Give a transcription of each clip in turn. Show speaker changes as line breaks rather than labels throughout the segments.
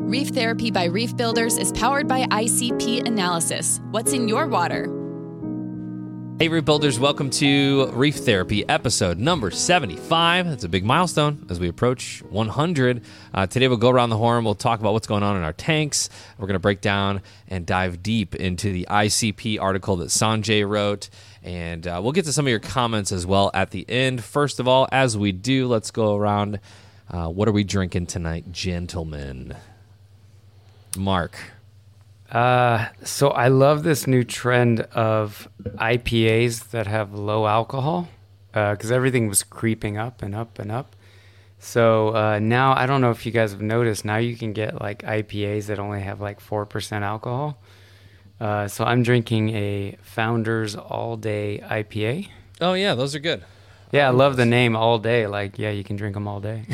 Reef Therapy by Reef Builders is powered by ICP Analysis. What's in your water?
Hey, Reef Builders, welcome to Reef Therapy episode number 75. That's a big milestone as we approach 100. Uh, today, we'll go around the horn. We'll talk about what's going on in our tanks. We're going to break down and dive deep into the ICP article that Sanjay wrote. And uh, we'll get to some of your comments as well at the end. First of all, as we do, let's go around. Uh, what are we drinking tonight, gentlemen? Mark.
Uh, so I love this new trend of IPAs that have low alcohol because uh, everything was creeping up and up and up. So uh, now I don't know if you guys have noticed. Now you can get like IPAs that only have like four percent alcohol. Uh, so I'm drinking a Founders All Day IPA.
Oh yeah, those are good.
Yeah, I love the name all day. Like, yeah, you can drink them all day.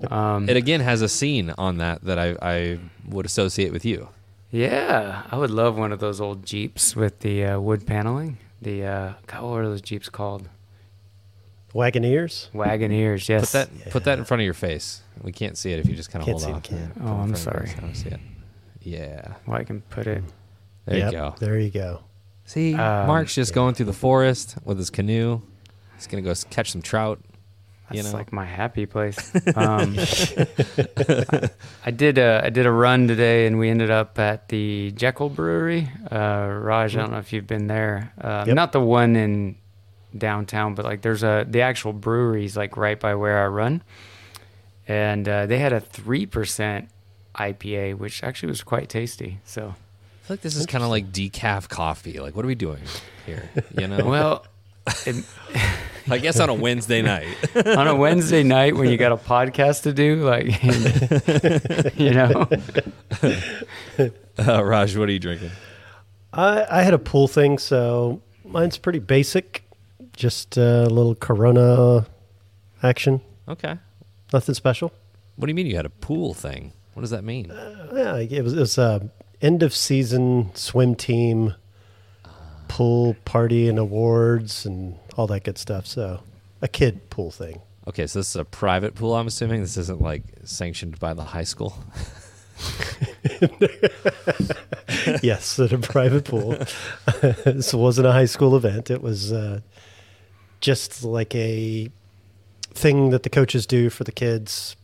um, it again has a scene on that that I, I would associate with you.
Yeah, I would love one of those old Jeeps with the uh, wood paneling. The uh, God, what are those Jeeps called?
Wagoneers.
Wagoneers. Yes.
Put that yeah. put that in front of your face. We can't see it if you just kind of hold off. Can.
Oh, I'm sorry.
I don't see it. Yeah.
Well, I can put it.
There
yep,
you go.
There you go.
See, um, Mark's just yeah. going through the forest with his canoe. He's gonna go catch some trout.
That's you know? like my happy place. Um, I, I, did a I did a run today, and we ended up at the Jekyll Brewery. Uh, Raj, I don't know if you've been there. Uh, yep. Not the one in downtown, but like there's a the actual breweries like right by where I run, and uh, they had a three percent IPA, which actually was quite tasty. So
feel like this is kind of like decaf coffee. Like, what are we doing here? You know?
well, it,
I guess on a Wednesday night.
on a Wednesday night when you got a podcast to do, like, you know.
Uh, Raj, what are you drinking?
I, I had a pool thing, so mine's pretty basic. Just a little Corona action.
Okay.
Nothing special.
What do you mean you had a pool thing? What does that mean?
Uh, yeah, it was, it was uh, end of season swim team pool party and awards and all that good stuff. So a kid pool thing.
Okay, so this is a private pool. I'm assuming this isn't like sanctioned by the high school.
yes, at a private pool. this wasn't a high school event. It was uh, just like a thing that the coaches do for the kids,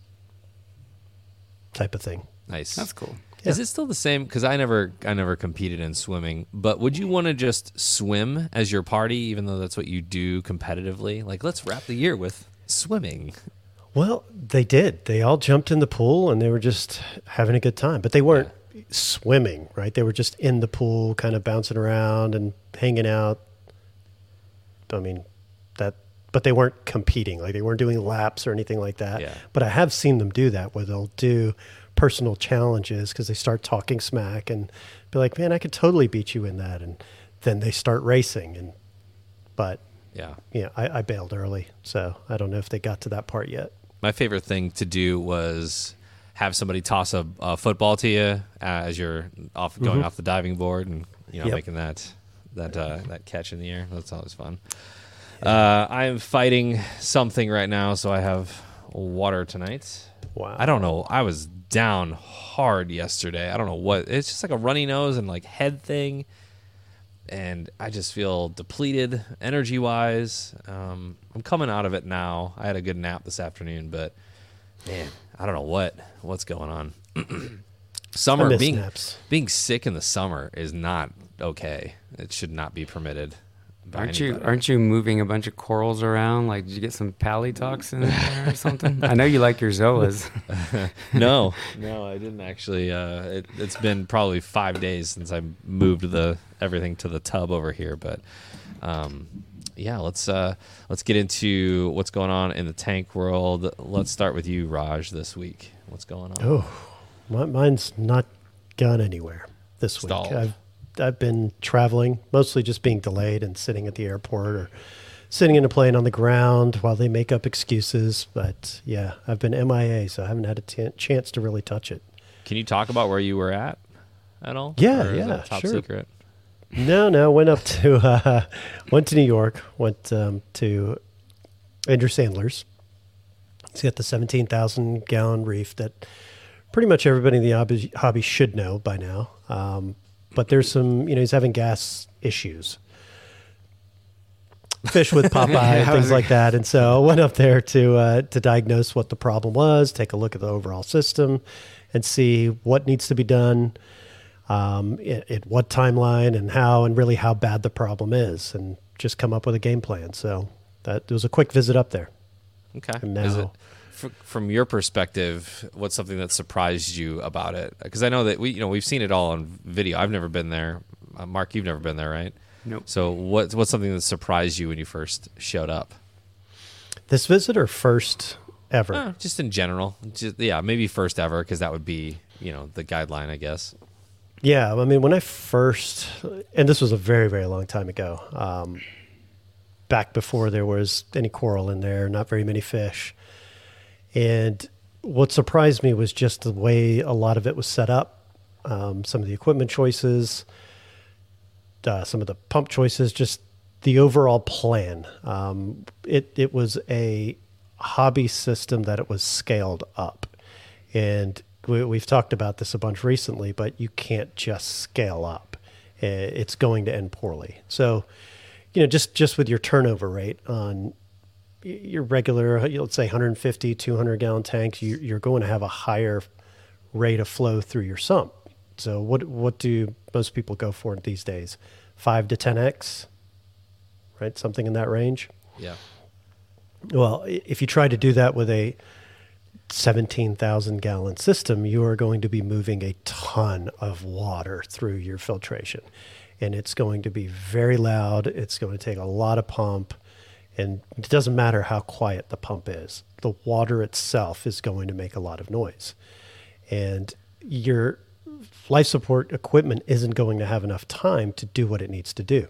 type of thing.
Nice.
That's cool.
Yeah. Is it still the same? Because I never, I never competed in swimming. But would you want to just swim as your party, even though that's what you do competitively? Like, let's wrap the year with swimming.
Well, they did. They all jumped in the pool and they were just having a good time. But they weren't yeah. swimming, right? They were just in the pool, kind of bouncing around and hanging out. I mean, that. But they weren't competing. Like they weren't doing laps or anything like that.
Yeah.
But I have seen them do that, where they'll do personal challenges because they start talking smack and be like, "Man, I could totally beat you in that," and then they start racing. And but
yeah,
yeah, I, I bailed early, so I don't know if they got to that part yet.
My favorite thing to do was have somebody toss a, a football to you uh, as you're off going mm-hmm. off the diving board and you know yep. making that that uh, that catch in the air. That's always fun. Uh, I'm fighting something right now, so I have water tonight.
Wow.
I don't know. I was down hard yesterday. I don't know what. It's just like a runny nose and like head thing, and I just feel depleted energy wise. Um, I'm coming out of it now. I had a good nap this afternoon, but man, I don't know what what's going on. summer being
naps.
being sick in the summer is not okay. It should not be permitted.
Aren't anybody. you aren't you moving a bunch of corals around? Like, did you get some palitox in there or something? I know you like your zoas.
no, no, I didn't actually. Uh, it, has been probably five days since I moved the everything to the tub over here, but um, yeah, let's uh, let's get into what's going on in the tank world. Let's start with you, Raj, this week. What's going on?
Oh, my, mine's not gone anywhere this
Stalled.
week. I've I've been traveling, mostly just being delayed and sitting at the airport or sitting in a plane on the ground while they make up excuses. But yeah, I've been MIA, so I haven't had a t- chance to really touch it.
Can you talk about where you were at at all?
Yeah, yeah,
top
sure.
secret.
No, no. Went up to uh, went to New York. Went um, to Andrew Sandler's, He's got the 17,000 gallon reef that pretty much everybody in the hobby, hobby should know by now. Um, but there's some, you know, he's having gas issues. Fish with Popeye and things like that, and so I went up there to uh, to diagnose what the problem was, take a look at the overall system, and see what needs to be done, um, at, at what timeline and how, and really how bad the problem is, and just come up with a game plan. So that it was a quick visit up there.
Okay.
And
Is it,
now-
fr- from your perspective, what's something that surprised you about it? Because I know that we, you know, we've seen it all on video. I've never been there. Uh, Mark, you've never been there, right?
Nope.
So what, what's something that surprised you when you first showed up?
This visit or first ever?
Uh, just in general, just, yeah, maybe first ever because that would be, you know, the guideline, I guess.
Yeah, I mean, when I first, and this was a very, very long time ago, um, back before there was any coral in there, not very many fish. And what surprised me was just the way a lot of it was set up, um, some of the equipment choices, uh, some of the pump choices, just the overall plan. Um, it it was a hobby system that it was scaled up, and we, we've talked about this a bunch recently. But you can't just scale up; it's going to end poorly. So, you know, just just with your turnover rate on your regular, let's say 150, 200 gallon tank, you, you're going to have a higher rate of flow through your sump. So what what do most people go for these days? Five to ten x, right? Something in that range.
Yeah.
Well, if you try to do that with a seventeen thousand gallon system, you are going to be moving a ton of water through your filtration, and it's going to be very loud. It's going to take a lot of pump, and it doesn't matter how quiet the pump is. The water itself is going to make a lot of noise, and your life support equipment isn't going to have enough time to do what it needs to do.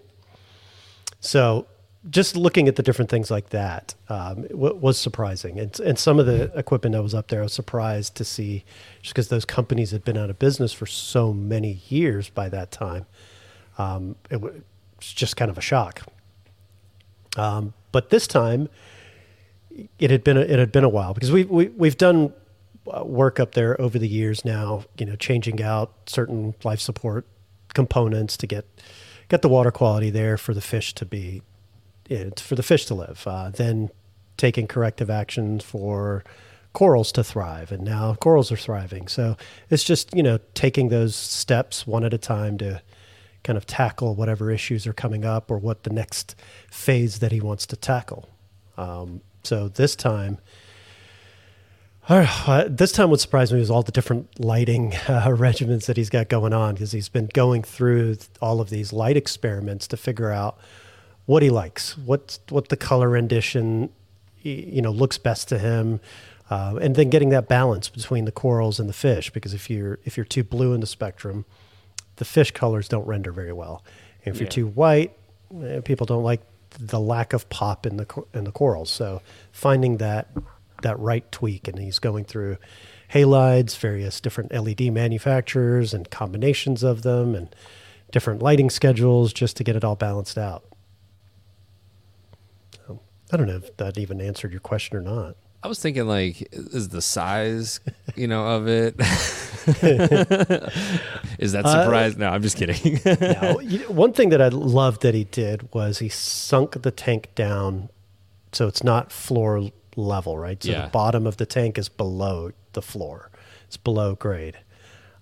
So, just looking at the different things like that um, was surprising. And, and some of the equipment that was up there, I was surprised to see, just because those companies had been out of business for so many years by that time. Um, it was just kind of a shock. Um, but this time, it had been a, it had been a while because we, we we've done uh, work up there over the years now. You know, changing out certain life support components to get get the water quality there for the fish to be for the fish to live. Uh, then taking corrective actions for corals to thrive, and now corals are thriving. So it's just you know taking those steps one at a time to kind of tackle whatever issues are coming up or what the next phase that he wants to tackle. Um, so this time. Uh, this time, what surprised me was all the different lighting uh, regimens that he's got going on because he's been going through all of these light experiments to figure out what he likes, what what the color rendition, you know, looks best to him, uh, and then getting that balance between the corals and the fish. Because if you're if you're too blue in the spectrum, the fish colors don't render very well. And if you're too white, eh, people don't like the lack of pop in the in the corals. So finding that that right tweak, and he's going through halides, various different LED manufacturers, and combinations of them, and different lighting schedules just to get it all balanced out. So, I don't know if that even answered your question or not.
I was thinking like, is the size, you know, of it? is that
Uh,
surprise? no, I'm just kidding.
know, one thing that I loved that he did was he sunk the tank down so it's not floor level, right? So
Yeah.
the bottom of the tank is below the floor, it's below grade,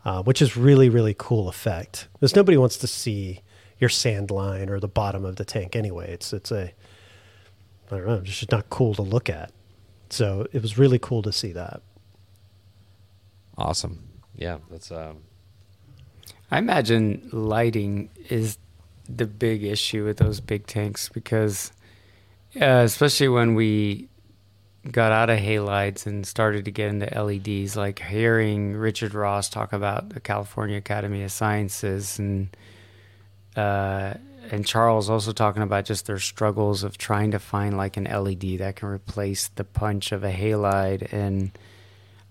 uh, which is really, really cool effect. Because nobody wants to see your sand line or the bottom of the tank anyway. It's, it's a, I don't know, it's just not cool to look at. So it was really cool to see that.
awesome. Yeah, that's um,
I imagine lighting is the big issue with those big tanks because, uh, especially when we got out of halides and started to get into LEDs, like hearing Richard Ross talk about the California Academy of Sciences and uh, and Charles also talking about just their struggles of trying to find like an LED that can replace the punch of a halide and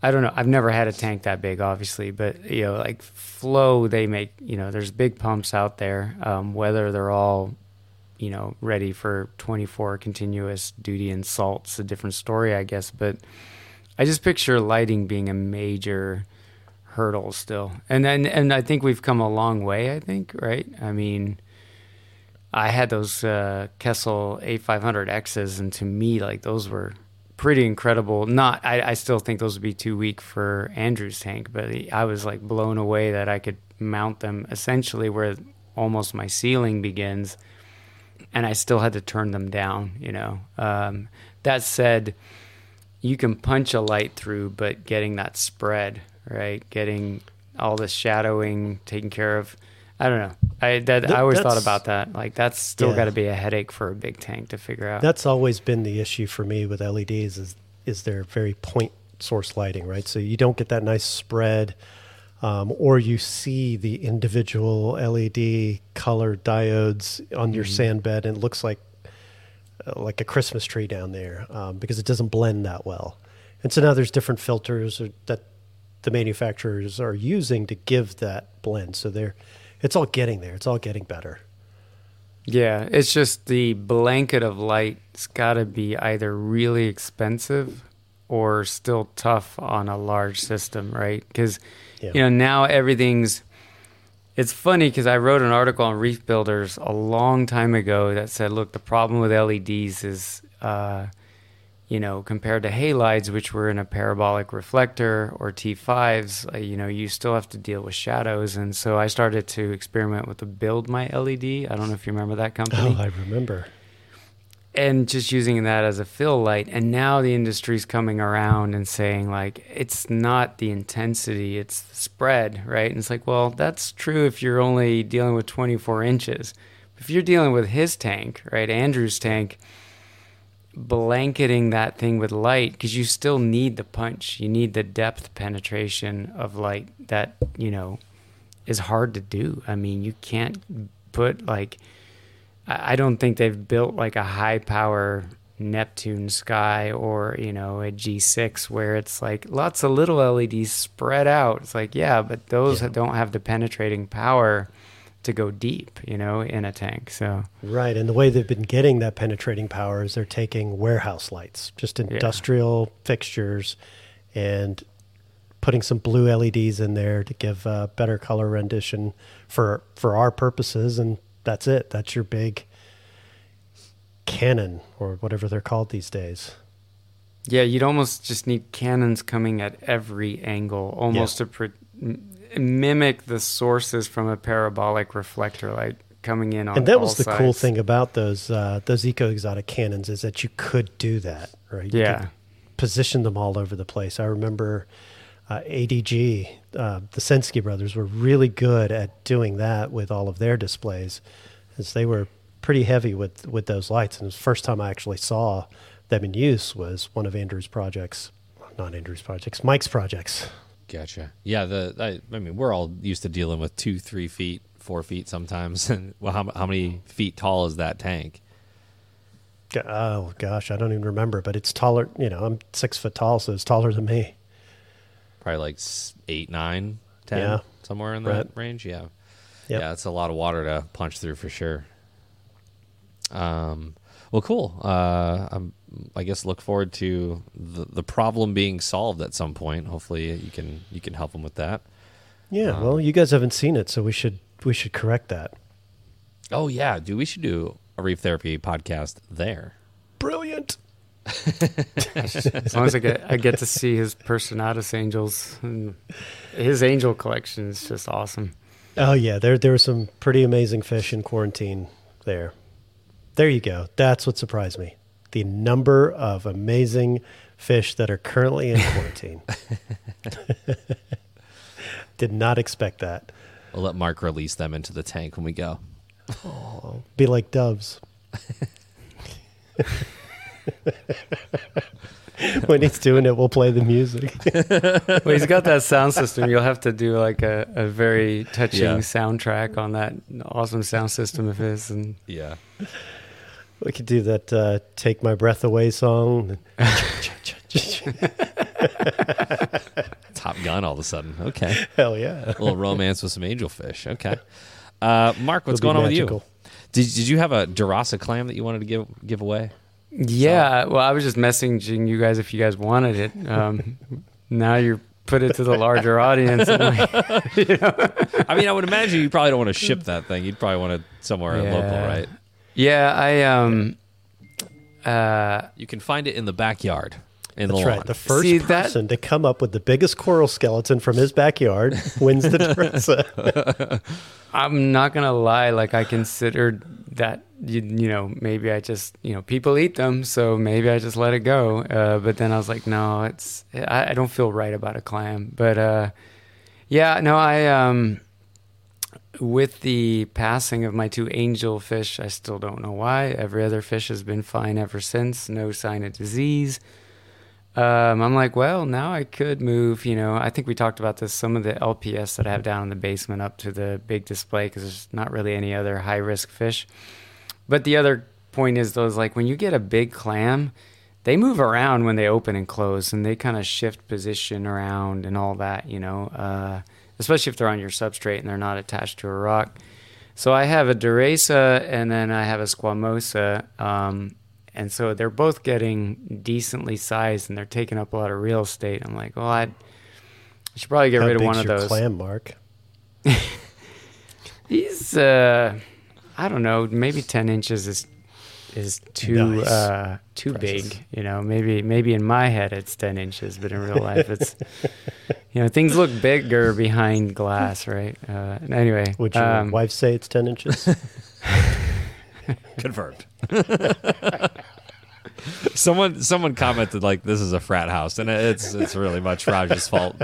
I don't know. I've never had a tank that big, obviously, but you know, like flow, they make you know, there's big pumps out there. Um, whether they're all, you know, ready for 24 continuous duty and salt's a different story, I guess. But I just picture lighting being a major hurdle still, and then and I think we've come a long way. I think right. I mean, I had those uh, Kessil A500Xs, and to me, like those were pretty incredible. Not, I, I still think those would be too weak for Andrew's tank, but I was like blown away that I could mount them essentially where almost my ceiling begins, and I still had to turn them down. You know, um, that said, you can punch a light through, but getting that spread right, getting all the shadowing taken care of I don't know. I that I always thought about that. Like that's still yeah. got to be a headache for a big tank to figure out.
That's always been the issue for me with LEDs is is their very point source lighting, right? So you don't get that nice spread, um, or you see the individual LED color diodes on your mm-hmm. sand bed, and it looks like uh, like a Christmas tree down there um, because it doesn't blend that well. And so now there's different filters that the manufacturers are using to give that blend. So they're it's all getting there. It's all getting better.
Yeah, it's just the blanket of light. It's got to be either really expensive or still tough on a large system, right? Because yeah. you know now everything's. It's funny because I wrote an article on Reef Builders a long time ago that said, look, the problem with LEDs is uh, you know, compared to halides, which were in a parabolic reflector or T5s, uh, you know, you still have to deal with shadows. And so I started to experiment with the Build My LED. I don't know if you remember that company.
Oh, I remember.
And just using that as a fill light. And now the industry's coming around and saying, like, it's not the intensity, it's the spread, right? And it's like, well, that's true if you're only dealing with 24 inches. If you're dealing with his tank, right, Andrew's tank, blanketing that thing with light because you still need the punch. You need the depth penetration of light that, you know, is hard to do. I mean, you can't put like, I don't think they've built like a high power Neptune sky or, you know, a G6 where it's like lots of little LEDs spread out. It's like, yeah, but those yeah. don't have the penetrating power to go deep, you know, in a tank. So
right, and the way they've been getting that penetrating power is they're taking warehouse lights, just industrial yeah. fixtures, and putting some blue LEDs in there to give a better color rendition for for our purposes, and that's it. That's your big cannon or whatever they're called these days.
Yeah, you'd almost just need cannons coming at every angle, almost yeah. to. Pre- mimic the sources from a parabolic reflector light coming in on
and that was the
sides.
cool thing about those uh, those Ecoxotic cannons is that you could do that right?
You yeah.
position them all over the place. I remember uh, adg uh, the Sensky brothers were really good at doing that with all of their displays as they were pretty heavy with with those lights. And the first time i actually saw them in use was one of andrew's projects not andrew's projects mike's projects
Gotcha. Yeah, the I, I, mean, we're all used to dealing with two, three feet, four feet sometimes. And well, how how many feet tall is that tank?
Oh gosh, I don't even remember, but it's taller. You know, I'm six foot tall, so it's taller than me.
Probably like eight, nine, ten, yeah. somewhere in that right. range. Yeah, yep. yeah, it's a lot of water to punch through for sure. Um, well, cool. Uh, I'm I guess look forward to the, the problem being solved at some point. Hopefully, you can you can help them with that.
Yeah, um, well, you guys haven't seen it, so we should we should correct that.
Oh yeah, dude, we should do a reef therapy podcast there.
Brilliant.
as long as I get I get to see his Personatus angels and his angel collection is just awesome.
Oh yeah, there there were some pretty amazing fish in quarantine there. There you go. That's what surprised me the number of amazing fish that are currently in quarantine. Did not expect that.
We'll let Mark release them into the tank when we go.
Oh, be like doves. when he's doing it, we'll play the music.
well, he's got that sound system. You'll have to do like a, a very touching yeah. soundtrack on that awesome sound system of his. And
yeah,
we could do that uh, "Take My Breath Away" song.
Top Gun all of a sudden. Okay.
Hell yeah.
a little romance with some angelfish. Okay. Uh, Mark, what's going on magical. with you? Did, did you have a Derasa clam that you wanted to give give away?
Yeah, well, I was just messaging you guys if you guys wanted it. Um, now you're put it to the larger audience. I'm like, you know?
I mean, I would imagine you probably don't want to ship that thing. You'd probably want it somewhere
Yeah.
local, right?
Yeah, I um, uh,
You can find it in the backyard in
That's
the lawn.
right. The first
See, that-
person to come up with the biggest coral skeleton from his backyard wins the Teresa.
I'm not gonna lie. Like I considered that you, you know maybe I just you know people eat them, so maybe I just let it go. Uh, but then I was like, no, it's I, I don't feel right about a clam. But uh, yeah, no, I um with the passing of my two angel fish, I still don't know why. Every other fish has been fine ever since. No sign of disease. Um, I'm like, well, now I could move. You know, I think we talked about this. Some of the LPS that I have down in the basement up to the big display because there's not really any other high risk fish. But the other point is, though, is like when you get a big clam, they move around when they open and close, and they kind of shift position around and all that. You know, uh, especially if they're on your substrate and they're not attached to a rock. So I have a Derasa and then I have a Squamosa. Um, and so they're both getting decently sized and they're taking up a lot of real estate. I'm like, well, I'd, I should probably get
How
rid of one of
your
those.
clam, Mark?
He's, uh, I don't know, maybe 10 inches is is too
Nice.
uh, too
Precious.
big. You know, maybe maybe in my head it's 10 inches, but in real life it's, you know, things look bigger behind glass, right? Uh, anyway,
Would your
um,
wife say it's 10 inches?
Confirmed. someone someone commented like this is a frat house, and it's it's really much Raj's fault.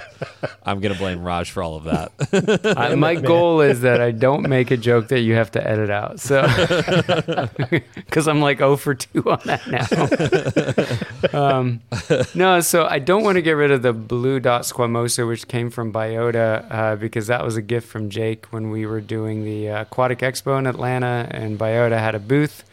I'm gonna blame Raj for all of that.
I, my goal is that I don't make a joke that you have to edit out. So, because I'm like 0 for 2 on that now. um, no, so I don't want to get rid of the blue dot squamosa, which came from Biota, uh, because that was a gift from Jake when we were doing the uh, Aquatic Expo in Atlanta, and Biota had a booth.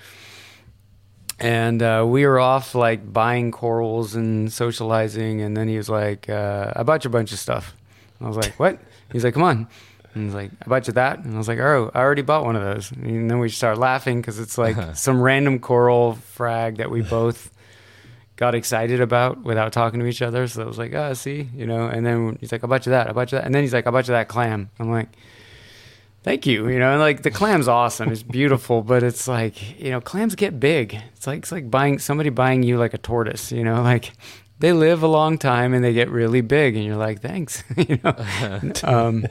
And uh, we were off like buying corals and socializing, and then he was like, uh, "I bought you a bunch of stuff." I was like, "What?" He's like, "Come on." And he's like, "I bought you that," and I was like, "Oh, I already bought one of those." And then we start laughing because it's like some random coral frag that we both got excited about without talking to each other. So I was like, "Ah, see," you know. And then he's like, "I bought you that. I bought you that." And then he's like, "I bought you that clam." I'm like. Thank you. You know, and like the clam's awesome. It's beautiful, but it's like, you know, clams get big. It's like it's like buying somebody buying you like a tortoise, you know, like they live a long time and they get really big and you're like, "Thanks." you know. um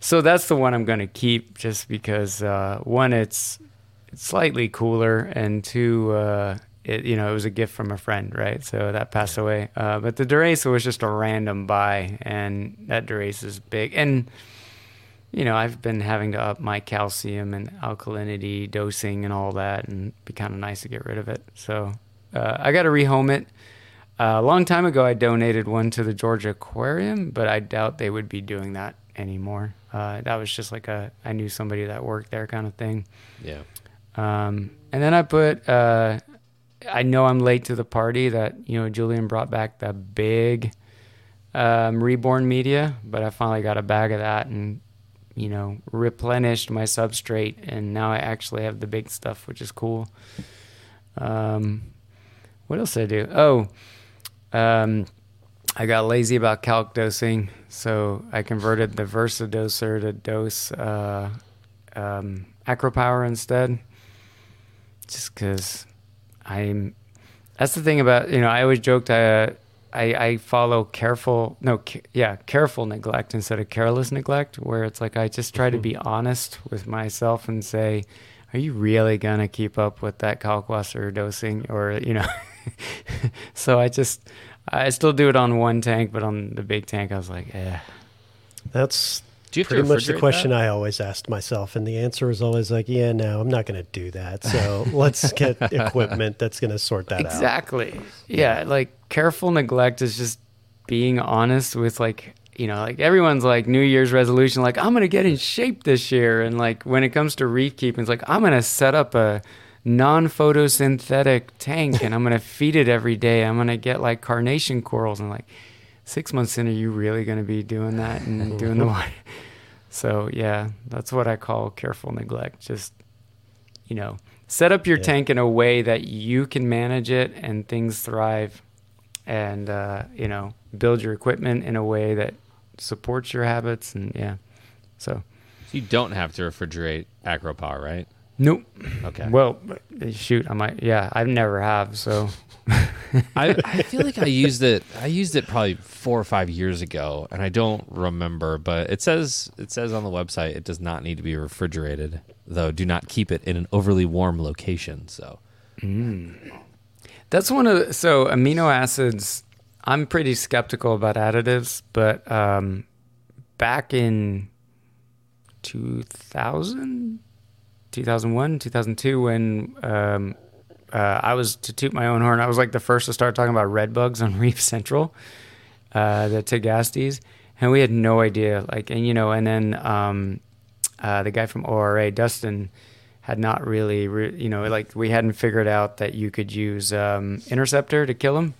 so that's the one I'm going to keep just because uh one it's it's slightly cooler and two uh it, you know, it was a gift from a friend, right? So that passed away. Uh, but the Derasa was just a random buy, and that Derasa is big. And you know, I've been having to up my calcium and alkalinity dosing and all that, and it'd be kind of nice to get rid of it. So uh, I got to rehome it. Uh, a long time ago, I donated one to the Georgia Aquarium, but I doubt they would be doing that anymore. Uh, that was just like a I knew somebody that worked there kind of thing.
yeah.
Um, and then I put, uh, I know I'm late to the party that, you know, Julian brought back the big um, reborn media, but I finally got a bag of that and, you know, replenished my substrate. And now I actually have the big stuff, which is cool. Um, what else did I do? Oh, um, I got lazy about calc dosing. So I converted the Versa doser to dose uh, um, Acropower instead just because I'm. That's the thing about you know. I always joked I uh, I, I follow careful no ca- yeah careful neglect instead of careless neglect where it's like I just try to be honest with myself and say, are you really gonna keep up with that Kalkwasser dosing or you know? so I just I still do it on one tank, but on the big tank I was like, eh.
That's
Do you to
pretty much the question
that?
I always asked myself. And the answer is always like, yeah, no, I'm not going to do that. So let's get equipment that's going to sort that out.
Exactly. Yeah, like careful neglect is just being honest with like you know like everyone's like New Year's resolution like I'm gonna get in shape this year and like when it comes to reef keeping it's like I'm gonna set up a non photosynthetic tank and I'm gonna feed it every day I'm gonna get like carnation corals and like six months in are you really gonna be doing that and doing the water so yeah that's what I call careful neglect just you know set up your
Yeah.
tank in a way that you can manage it and things thrive, and uh, you know, build your equipment in a way that supports your habits. And yeah, so
You don't have to refrigerate Acro Power, right?
nope.
Okay.
Well, shoot, I might. Yeah, I never have. So
I, I feel like I used it. I used it probably four or five years ago, and I don't remember. But it says it says on the website it does not need to be refrigerated. Though, do not keep it in an overly warm location. So,
That's one of the, so amino acids. I'm pretty skeptical about additives, but um, back in 2000, 2001, 2002, when um, uh, I was to toot my own horn, I was like the first to start talking about red bugs on Reef Central, uh, the Tegastes, and we had no idea. Like, and you know, and then um, uh, the guy from ORA, Dustin, had not really, re- you know, like we hadn't figured out that you could use um, interceptor to kill them.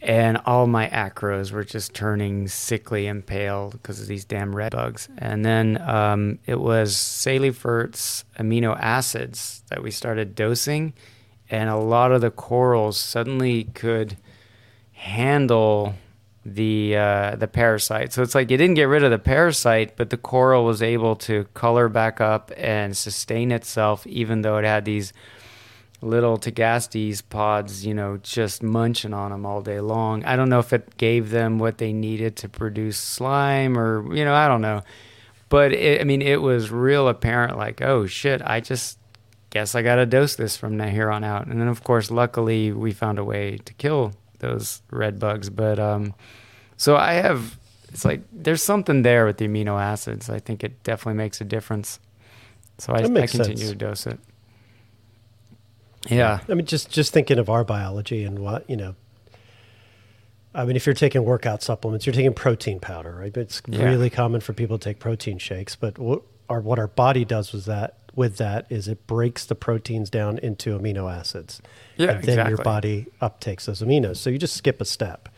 And all my acros were just turning sickly and pale because of these damn red bugs. And then um, it was Salifert's amino acids that we started dosing, and a lot of the corals suddenly could handle the uh, the parasite. So it's like you didn't get rid of the parasite, but the coral was able to color back up and sustain itself, even though it had these little Tegastes pods, you know, just munching on them all day long. I don't know if it gave them what they needed to produce slime, or you know, I don't know. But it, I mean, it was real apparent. Like, oh shit, I just guess I got to dose this from now here on out. And then, of course, luckily we found a way to kill those red bugs. But um, so I have, it's like there's something there with the amino acids. I think it definitely makes a difference. So I, I continue
sense.
to dose it. Yeah.
I mean, just just thinking of our biology and what you know. I mean, if you're taking workout supplements, you're taking protein powder, right? But it's
Yeah.
really common for people to take protein shakes. But what our what our body does with that with that is it breaks the proteins down into amino acids.
Yeah,
and then your body uptakes those aminos. So you just skip a step,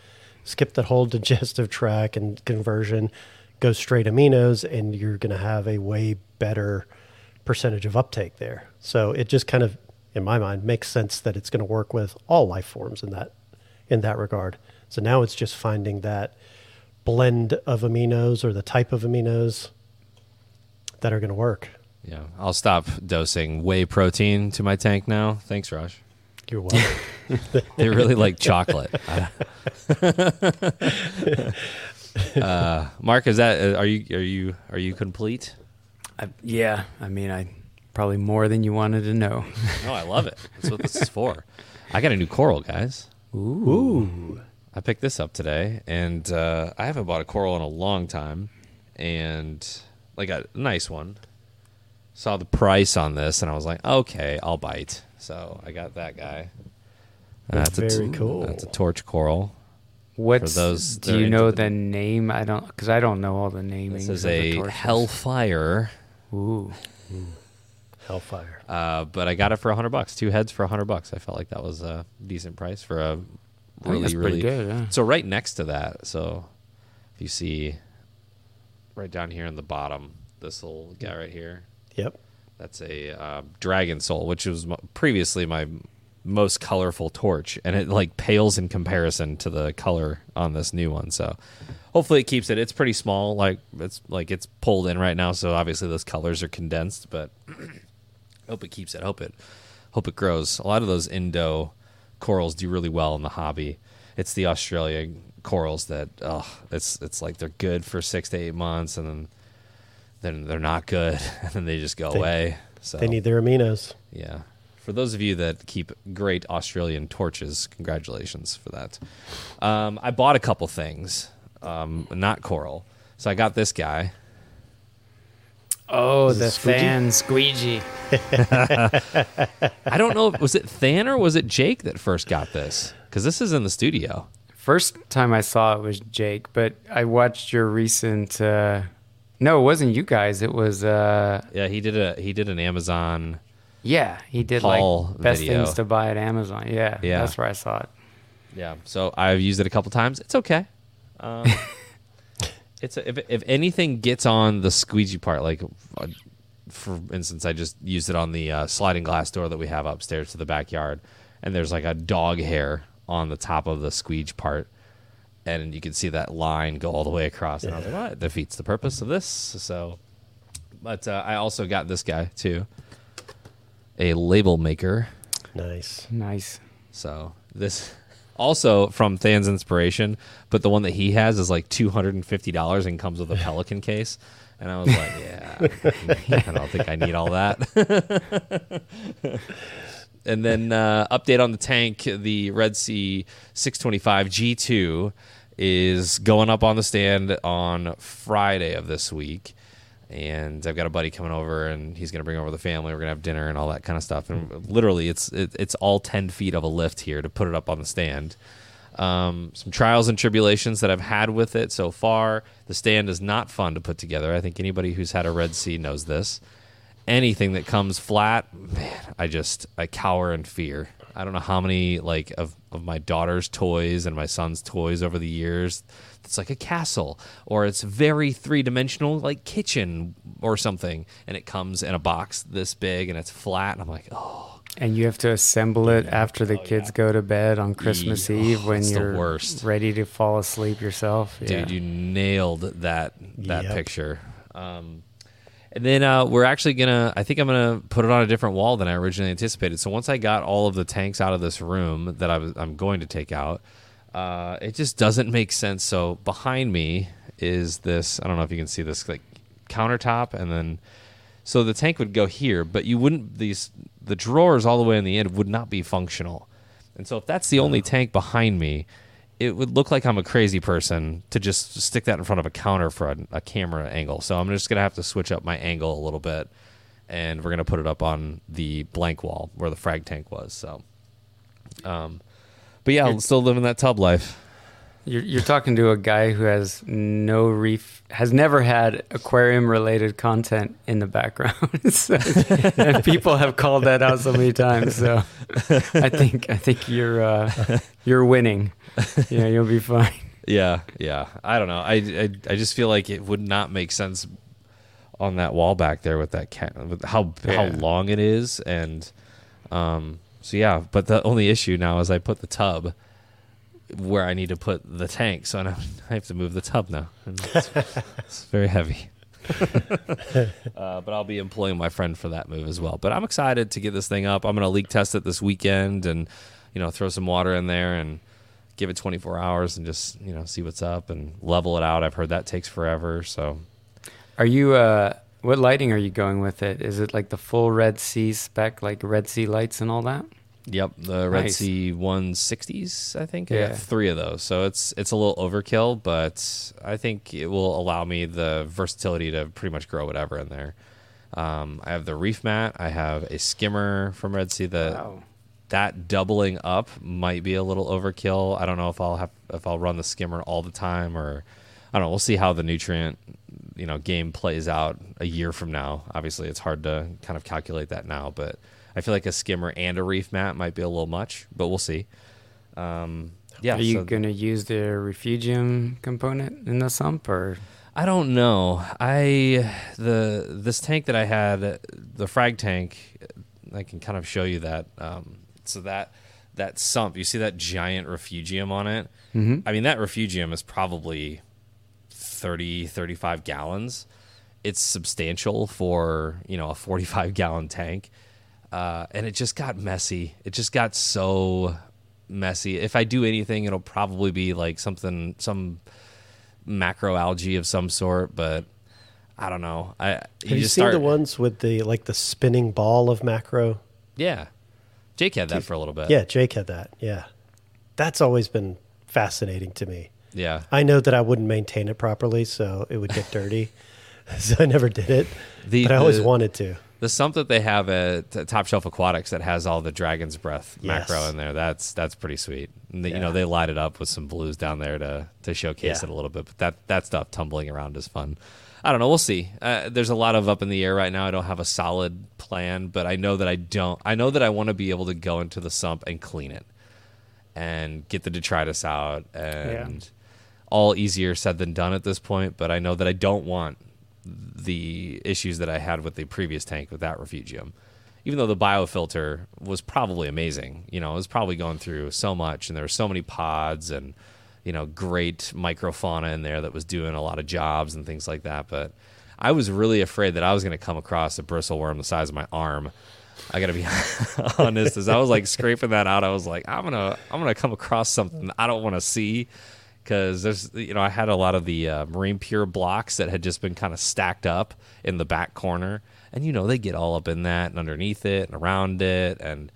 skip that whole digestive tract and conversion, go straight aminos, and you're going to have a way better percentage of uptake there. So it just kind of, in my mind, makes sense that it's going to work with all life forms in that in that regard. So now it's just finding that blend of aminos or the type of aminos that are going to work.
Yeah, I'll stop dosing whey protein to my tank now. Thanks, Raj.
You're welcome.
They really like chocolate. uh, Mark, is that are you are you are you complete?
I, yeah. I mean, I probably more than you wanted to know.
No, I love it. That's what this is for. I got a new coral, guys.
Ooh.
I picked this up today, and uh, I haven't bought a coral in a long time, and like a nice one. Saw the price on this, and I was like, okay, I'll bite. So I got that guy.
That's
a
very cool.
That's a torch coral.
What's
those
do you know
the-
the name? I don't because I don't know all the naming.
This is a hellfire,
Ooh,
Hellfire.
uh, but I got it for a hundred bucks. Two heads for a hundred bucks. I felt like that was a decent price for a really,
that's
really
good. Yeah.
So right next to that, so if you see right down here in the bottom, this little guy right here,
Yep.
that's a uh, dragon soul, which was previously my most colorful torch, and it like pales in comparison to the color on this new one. So hopefully it keeps it. It's pretty small, like it's like it's pulled in right now, so obviously those colors are condensed, but hope it keeps it. Hope it hope it grows. A lot of those Indo corals do really well in the hobby. It's the Australia corals that oh, it's it's like they're good for six to eight months, and then then they're not good, and then they just go
They-
away. So
They need their aminos.
yeah. For those of you that keep great Australian torches, congratulations for that. Um, I bought a couple things, um, not coral. So I got this guy.
Oh,
Is it
the
squeegee?
fan squeegee.
I don't know, was it Than or was it Jake that first got this? Because this is in the studio.
First time I saw it was Jake, but I watched your recent. Uh, no, it wasn't you guys. It was. Uh,
Yeah, he did a he did an Amazon.
yeah, he did
Haul
like best
video.
things to buy at Amazon. Yeah,
Yeah.
that's where I saw it.
Yeah, so I've used it a couple times. It's okay. Um, it's a, if if anything gets on the squeegee part, like uh, for instance, I just used it on the uh, sliding glass door that we have upstairs to the backyard, and there's like a dog hair on the top of the squeege part, and you can see that line go all the way across. And I was like, well, it defeats the purpose of this. So, but uh, I also got this guy too, a label maker.
Nice.
Nice.
So this also from Than's inspiration, but the one that he has is like two hundred and fifty dollars and comes with a Pelican case. And I was like, yeah, I don't think I need all that. and then uh, update on the tank: the Red Sea 625 G2 is going up on the stand on Friday of this week. And I've got a buddy coming over, and he's going to bring over the family. We're going to have dinner and all that kind of stuff. And literally, it's it, it's all ten feet of a lift here to put it up on the stand. Um, some trials and tribulations that I've had with it so far. The stand is not fun to put together. I think anybody who's had a Red Sea knows this. Anything that comes flat, man, I just I cower in fear. I don't know how many like of, of my daughter's toys and my son's toys over the years. It's like a castle, or it's very three dimensional, like kitchen or something, and it comes in a box this big and it's flat. And I'm like, oh,
And you have to assemble it after the kids go to bed on Christmas
Yeah.
Eve
Oh,
when you're
worst.
ready to fall asleep yourself.
dude you nailed that that
Yep.
picture um, and then uh, we're actually gonna i think i'm gonna put it on a different wall than i originally anticipated. So once i got all of the tanks out of this room that I was, i'm going to take out uh, it just doesn't make sense. So behind me is this i don't know if you can see this like countertop and then so the tank would go here but you wouldn't these the drawers all the way in the end would not be functional. And so if that's the only tank behind me it would look like I'm a crazy person to just stick that in front of a counter for a, a camera angle. So I'm just gonna have to switch up my angle a little bit, and we're gonna put it up on the blank wall where the frag tank was. So, um, but yeah, I'm still living that tub life.
You're, you're talking to a guy who has no reef, has never had aquarium related content in the background. So- and people have called that out so many times. So I think I think you're uh, you're winning. Yeah, you'll be fine.
Yeah, yeah. I don't know. I, I I just feel like it would not make sense on that wall back there with that cat, with how how long it is, and um. So yeah, but the only issue now is I put the tub where I need to put the tank, so now I have to move the tub now. It's, it's very heavy. uh, but I'll be employing my friend for that move as well. But I'm excited to get this thing up. I'm going to leak test it this weekend, and you know, throw some water in there and give it 24 hours and just you know see what's up and level it out. I've heard that takes forever, so
Are you uh what lighting are you going with it? Is it like the full Red Sea spec, like Red Sea lights and all that?
Yep, the Red
Nice.
Sea 160s. I think I
Yeah.
got three of those, so it's it's a little overkill, but I think it will allow me the versatility to pretty much grow whatever in there. Um, I have the reef mat. I have a skimmer from Red Sea. The
Wow.
That doubling up might be a little overkill. I don't know if I'll have if I'll run the skimmer all the time or I don't know. We'll see how the nutrient you know game plays out a year from now. Obviously, it's hard to kind of calculate that now, but I feel like a skimmer and a reef mat might be a little much, but we'll see. Um, yeah,
Are you
so-
going to use the refugium component in the sump or?
I don't know. I the this tank that I had, the frag tank, I can kind of show you that. Um, so that that sump, you see that giant refugium on it.
Mhm.
I mean, that refugium is probably 30, 35 gallons. It's substantial for you know a forty-five gallon tank, uh, and it just got messy. It just got so messy. If I do anything, it'll probably be like something some macro algae of some sort, but I don't know. I
Have you,
just
seen
start,
the ones with the like the spinning ball of macro?
Yeah, Jake had that for a little bit.
Yeah, Jake had that. Yeah, that's always been fascinating to me.
yeah.
I know that I wouldn't maintain it properly, so it would get dirty. so I never did it,
The-
but I always
the-
wanted to.
The sump that they have at Top Shelf Aquatics that has all the Dragon's Breath
Yes.
macro in there, that's that's pretty sweet. And they, You know, they light it up with some blues down there to to showcase
Yeah.
it a little bit. But that that stuff tumbling around is fun. I don't know. We'll see. Uh, there's a lot of up in the air right now. I don't have a solid plan, but I know that I don't. I know that I want to be able to go into the sump and clean it and get the detritus out and all easier said than done at this point. But I know that I don't want the issues that I had with the previous tank with that refugium. Even though the biofilter was probably amazing, you know, it was probably going through so much, and there were so many pods and you know great microfauna in there that was doing a lot of jobs and things like that. But I was really afraid that I was going to come across a bristle worm the size of my arm. I got to be honest, as I was like scraping that out, I was like, I'm gonna I'm gonna come across something I don't want to see because there's you know I had a lot of the uh, marine pure blocks that had just been kind of stacked up in the back corner, and you know they get all up in that and underneath it and around it, and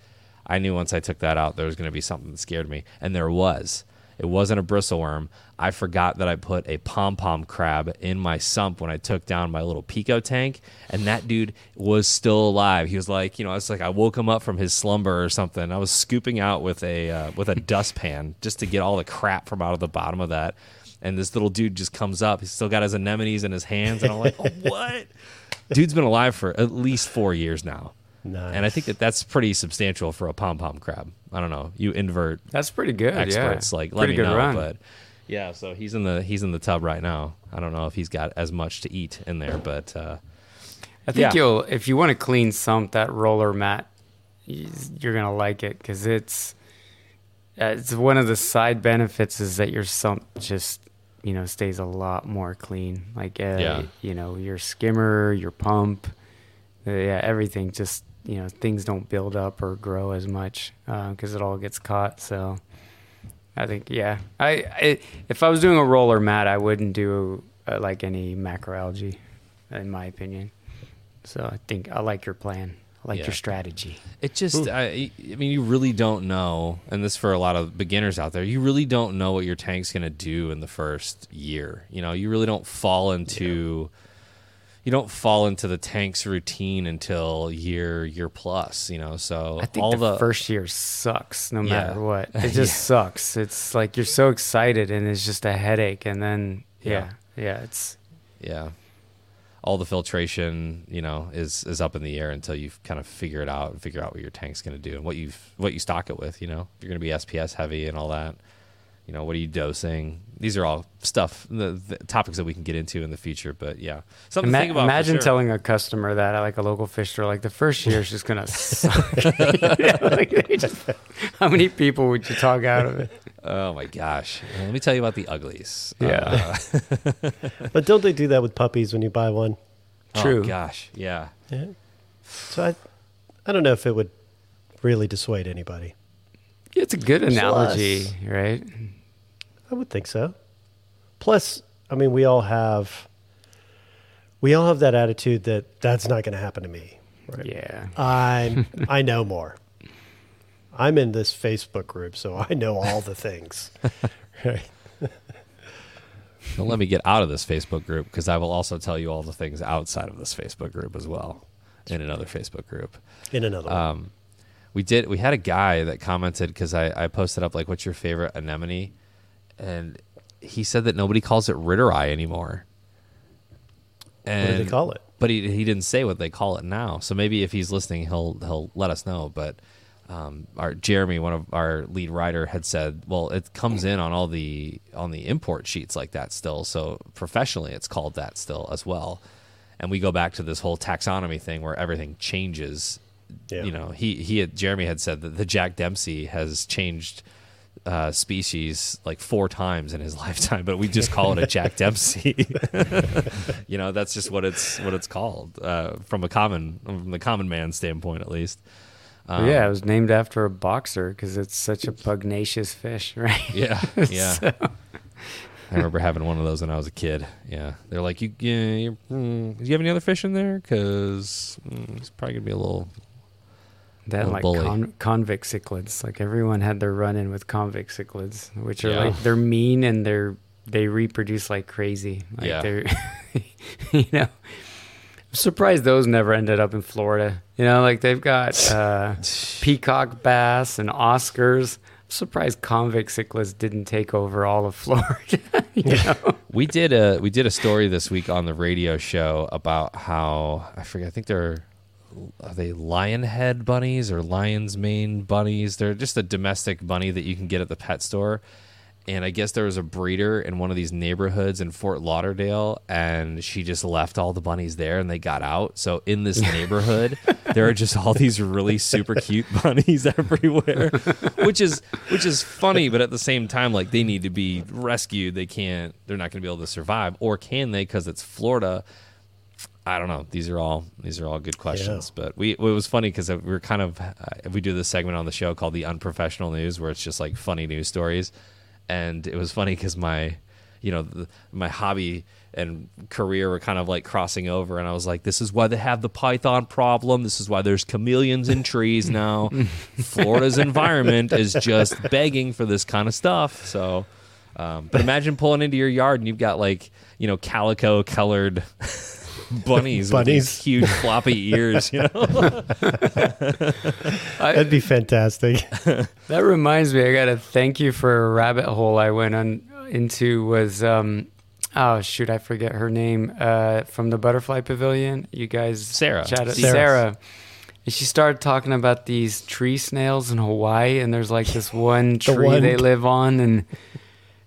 I knew once I took that out there was going to be something that scared me, and there was. It wasn't a bristleworm. I forgot that I put a pom pom crab in my sump when I took down my little pico tank, and that dude was still alive. He was like, you know, it's like I woke him up from his slumber or something. I was scooping out with a uh, with a dustpan just to get all the crap from out of the bottom of that. And this little dude just comes up. He's still got his anemones in his hands, and I'm like, oh, what? Dude's been alive for at least four years now.
Nice.
And I think that that's pretty substantial for a pom pom crab. I don't know. You invert
That's pretty good.
experts
yeah.
like let me know.
run.
But yeah, so he's in the he's in the tub right now. I don't know if he's got as much to eat in there, but uh,
I think
Yeah.
you'll if you want to clean sump that roller mat, you're gonna like it because it's it's one of the side benefits is that your sump just you know stays a lot more clean. Like uh,
Yeah.
you know your skimmer, your pump, uh, yeah, everything just you know things don't build up or grow as much because it all gets caught. So I think yeah, I, I if I was doing a roller mat, I wouldn't do uh, like any macroalgae, in my opinion. So I think I like your plan. I like
Yeah.
your strategy.
it just I, I mean you really don't know, and this for a lot of beginners out there, you really don't know what your tank's gonna do in the first year. You know, you really don't fall into. You don't fall into the tank's routine until year year plus, you know. So
I think
all
the,
the
first year sucks no
Yeah.
matter what. It just sucks. It's like you're so excited and it's just a headache, and then yeah, yeah, it's
yeah all the filtration you know is is up in the air until you kind of figure it out and figure out what your tank's going to do and what you what you stock it with you know if you're going to be sps heavy and all that you know what are you dosing these are all stuff the, the topics that we can get into in the future but yeah something
Ima-
to think about for
imagine
sure.
telling a customer that at like a local fish store, like the first year is just gonna suck. Yeah, like, they just- how many people would you talk out of it?
oh my gosh let me tell you about the uglies
Yeah.
Uh,
But don't they do that with puppies when you buy one?
oh
True.
gosh yeah
Yeah. So I, I don't know if it would really dissuade anybody.
It's a good
Plus-
analogy, right?
I would think so. Plus, I mean, we all have, we all have that attitude that that's not going to happen to me. Right?
Yeah.
I'm, I know more. I'm in this Facebook group, so I know all the things. right.
don't let me get out of this facebook group because i will also tell you all the things outside of this facebook group as well in another facebook group
In another one.
um, we did we had a guy that commented because I, I posted up like what's your favorite anemone and he said that nobody calls it ritteri anymore
What do they call it?
but he, he didn't say what they call it now so maybe if he's listening he'll he'll let us know but um, our Jeremy, one of our lead writer, had said, "Well, it comes in on all the on the import sheets like that still. So professionally, it's called that still as well." And we go back to this whole taxonomy thing where everything changes.
Yeah.
You know, he he had, Jeremy had said that the Jack Dempsey has changed uh, species like four times in his lifetime, but we just call it a Jack Dempsey. you know, that's just what it's what it's called uh, from a common from the common man standpoint, at least. Um,
yeah, it was named after a boxer because it's such a pugnacious fish, right?
Yeah, yeah. I remember having one of those when I was a kid. Yeah, they're like, "You, yeah, you're, mm, do you have any other fish in there? Because mm, it's probably gonna be a little."
That like con- convict cichlids. Like everyone had their run in with convict cichlids, which are
Yeah.
like they're mean and they're they reproduce like crazy. Like
Yeah.
they're you know. I'm surprised those never ended up in Florida. You know, like they've got uh, peacock bass and Oscars. I'm surprised convict cichlids didn't take over all of Florida. you know?
We did a we did a story this week on the radio show about how I forget. I think they're are they lion head bunnies or lion's mane bunnies? They're just a domestic bunny that you can get at the pet store. and I guess there was a breeder in one of these neighborhoods in Fort Lauderdale, and she just left all the bunnies there, and they got out. So in this neighborhood, there are just all these really super cute bunnies everywhere, which is which is funny, but at the same time, like they need to be rescued. They can't. They're not going to be able to survive, or can they? Because it's Florida. I don't know. These are all these are all good questions, but we it was funny because we were kind of uh, we do this segment on the show called the unprofessional news, where it's just like funny news stories, and it was funny because my you know the, my hobby and career were kind of like crossing over, and I was like, this is why they have the python problem. This is why there's chameleons in trees now. Florida's environment is just begging for this kind of stuff. So. Um, but imagine pulling into your yard and you've got like you know calico colored bunnies, with these
Bunnies.
huge floppy ears. You know,
That'd be fantastic.
That reminds me, I got to thank you for a rabbit hole I went on into was um oh shoot, I forget her name uh from the butterfly pavilion. You guys
Sarah.
chatted
Sarah.
Sarah. And she started talking about these tree snails in Hawaii and there's like this one tree
one-
they live on and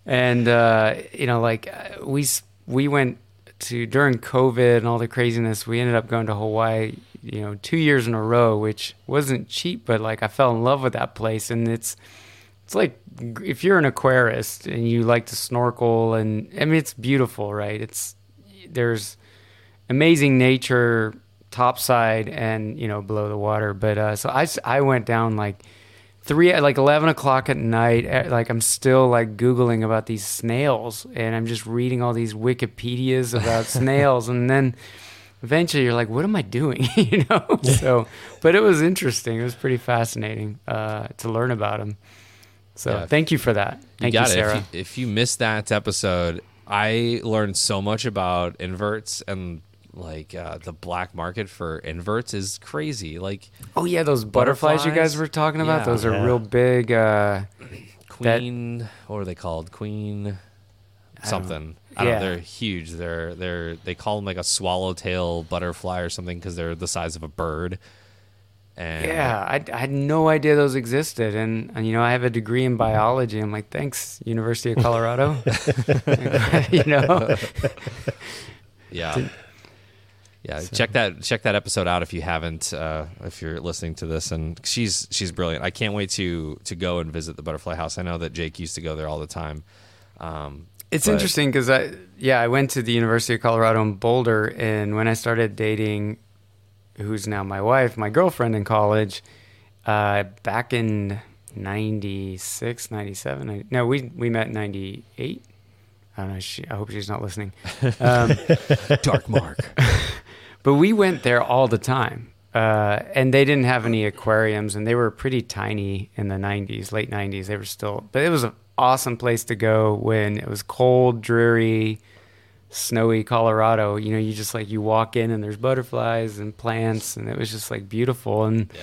and uh you know like uh, we we went to during COVID and all the craziness, we ended up going to Hawaii, you know, two years in a row, which wasn't cheap, but like I fell in love with that place. And it's, it's like if you're an aquarist and you like to snorkel, and I mean, it's beautiful, right? It's, there's amazing nature topside and, you know, below the water. But uh, so I, I went down like, three like 11 o'clock at night eh, like i'm still like googling about these snails and i'm just reading all these wikipedias about snails and then eventually you're like what am i doing? You know? So but it was interesting. It was pretty fascinating uh, to learn about them so
Yeah.
thank you for that. Thank you,
got it.
sarah.
If you, if you missed that episode, I learned so much about inverts and like uh, the black market for inverts is crazy. Like
oh yeah those butterflies, you guys were talking about
Yeah.
those are
Yeah.
real big uh, That-
queen, what are they called? Queen
don't-
something. I don't,
yeah.
know. They're huge. They're they're they call them like a swallowtail butterfly or something because they're the size of a bird. And
Yeah, I, I had no idea those existed, and, and you know I have a degree in biology. I'm like, thanks, University of Colorado. you know,
Yeah. Yeah, check that check that episode out if you haven't uh, if you're listening to this and she's she's brilliant. I can't wait to to go and visit the butterfly house. I know that Jake used to go there all the time. Um,
it's
but-
interesting because I yeah I went to the University of Colorado in Boulder, and when I started dating, who's now my wife, my girlfriend in college, uh, back in 96, 97. I, no, we we met in 98. I don't know. She, I hope she's not listening. Um,
Dark Mark.
But we went there all the time. Uh, and they didn't have any aquariums, and they were pretty tiny in the 90s, late 90s. They were still, but it was an awesome place to go when it was cold, dreary, snowy Colorado. You know, you just like, you walk in and there's butterflies and plants, and it was just like beautiful. And,
yeah.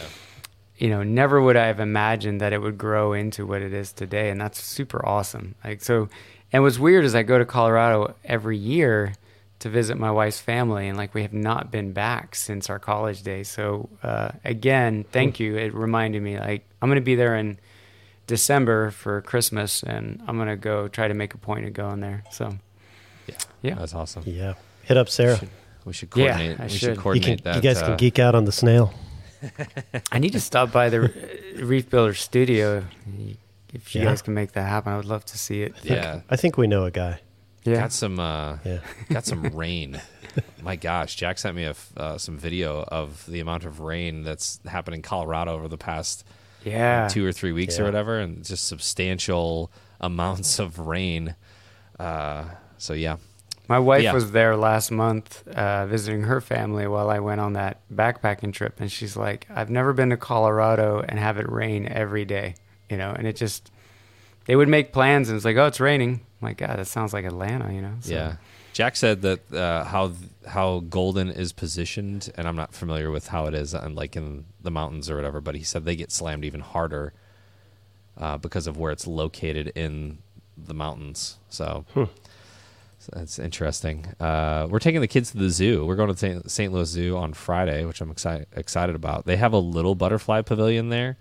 you know, never would I have imagined that it would grow into what it is today. And that's super awesome. Like, so, and what's weird is I go to Colorado every year to visit my wife's family, and like we have not been back since our college days. So, uh, again, thank you. It reminded me, like, I'm going to be there in December for Christmas, and I'm going to go try to make a point of going there. So,
Yeah.
Yeah.
That's awesome.
Yeah. Hit up Sarah.
We should
Yeah,
coordinate.
I
we
should.
should
You
You, can,
that.
you guys
uh,
can geek out on the snail.
I need to stop by the Reef Builder studio. If you
Yeah.
guys can make that happen, I would love to see it.
Yeah.
I think we know a guy.
Yeah.
Got some uh,
Yeah.
got some rain. My gosh, Jack sent me a f uh, some video of the amount of rain that's happened in Colorado over the past
Yeah.
two or three weeks or whatever, and just substantial amounts of rain. Uh, so yeah,
My wife
Yeah.
was there last month uh, visiting her family while I went on that backpacking trip, and she's like, "I've never been to Colorado and have it rain every day, you know." And it just they would make plans, and it's like, "Oh, it's raining." I'm God, that sounds like Atlanta, you know? So-
yeah. Jack said that uh, how how Golden is positioned, and I'm not familiar with how it is, and like in the mountains or whatever. But he said they get slammed even harder uh, because of where it's located in the mountains. So, so that's interesting. Uh, we're taking the kids to the zoo. We're going to St. St. Louis Zoo on Friday, which I'm excited excited about. They have a little butterfly pavilion there.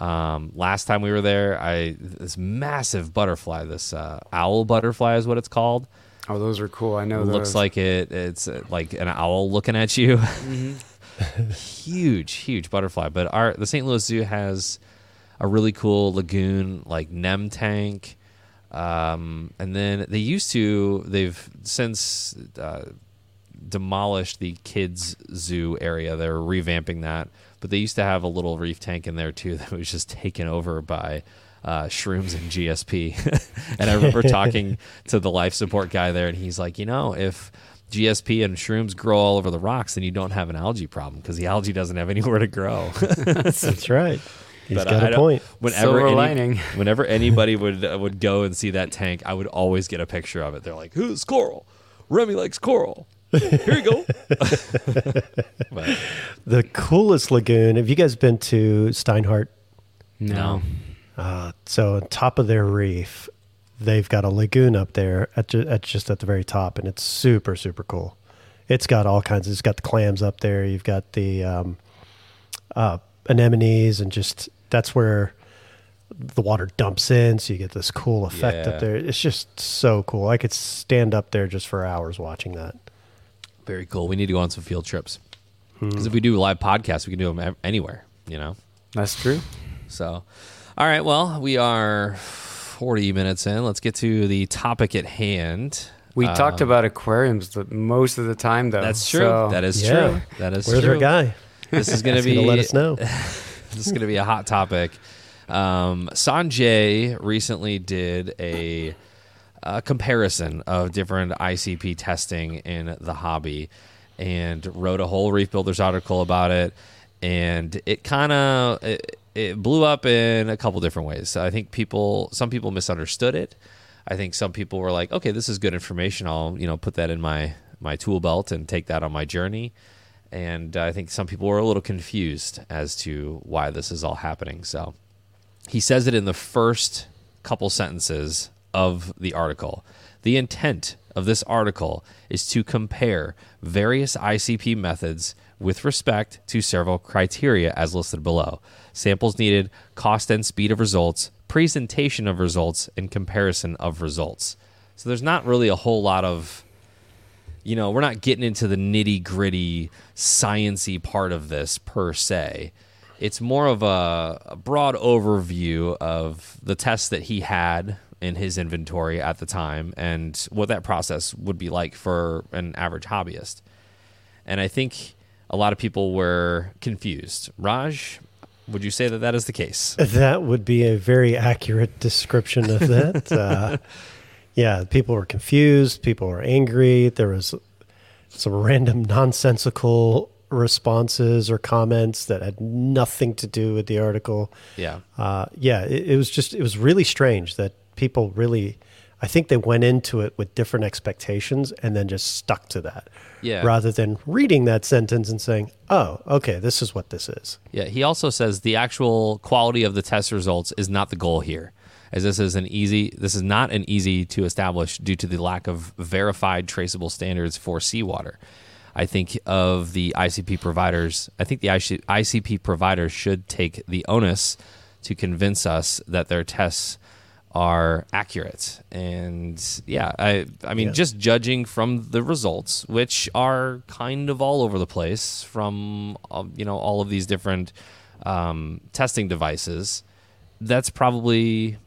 Um, last time we were there, I this massive butterfly, this uh, owl butterfly is what it's called.
Oh, those are cool. I know.
It looks
those.
like it. It's uh, like an owl looking at you. huge, huge butterfly. But our the St. Louis Zoo has a really cool lagoon, like Nem tank. Um, and then they used to. They've since uh, demolished the kids zoo area. They're revamping that, but they used to have a little reef tank in there too that was just taken over by uh, shrooms and GSP. and I remember talking to the life support guy there, and he's like, you know, if GSP and shrooms grow all over the rocks, then you don't have an algae problem because the algae doesn't have anywhere to grow.
That's right. He's
But
got
I
a
don't-
point.
Whenever
Silver
any-
lining.
whenever anybody would uh, would go and see that tank, I would always get a picture of it. They're like, "Who's coral? Remy likes coral. Here you go." but,
The coolest lagoon. Have you guys been to Steinhart?
no.
Uh, so on top of their reef, they've got a lagoon up there at, ju- at just at the very top, and it's super super cool. It's got all kinds. Of, it's got the clams up there. You've got the um, uh, anemones, and just that's where the water dumps in, so you get this cool effect
Yeah.
up there. It's just so cool. I could stand up there just for hours watching that.
Very cool. We need to go on some field trips because if we do live podcasts, we can do them anywhere. You know.
That's true.
So, all right. Well, we are forty minutes in. Let's get to the topic at hand.
We
Um,
talked about aquariums the, most of the time, though.
That's true.
so-
that is
Yeah.
true. That is
Where's
true.
our guy?
This is going to be
gonna let us know.
this is going to be a hot topic. Um, Sanjay recently did a, a comparison of different ICP testing in the hobby and wrote a whole Reef Builders article about it. And it kind of it, it blew up in a couple different ways. So I think people, some people misunderstood it. I think some people were like, "Okay, this is good information. I'll you know put that in my my tool belt and take that on my journey." And I think some people were a little confused as to why this is all happening. So he says it in the first couple sentences of the article. The intent of this article is to compare various ICP methods with respect to several criteria as listed below samples needed, cost and speed of results, presentation of results, and comparison of results. So there's not really a whole lot of you know, we're not getting into the nitty gritty sciency part of this per se. It's more of a, a broad overview of the tests that he had in his inventory at the time and what that process would be like for an average hobbyist. And I think a lot of people were confused. Raj, would you say that that is the case?
That would be a very accurate description of that. uh, yeah, people were confused. People were angry. There was some random nonsensical responses or comments that had nothing to do with the article.
Yeah.
Uh, yeah, it, it was just it was really strange that people really. I think they went into it with different expectations and then just stuck to that.
Yeah.
Rather than reading that sentence and saying, "Oh, okay, this is what this is."
Yeah, he also says the actual quality of the test results is not the goal here, as this is an easy this is not an easy to establish due to the lack of verified traceable standards for seawater. I think of the ICP providers. I think the ICP providers should take the onus to convince us that their tests are accurate. And yeah, I I mean
Yeah.
just judging from the results, which are kind of all over the place from uh, you know all of these different um, testing devices. That's probably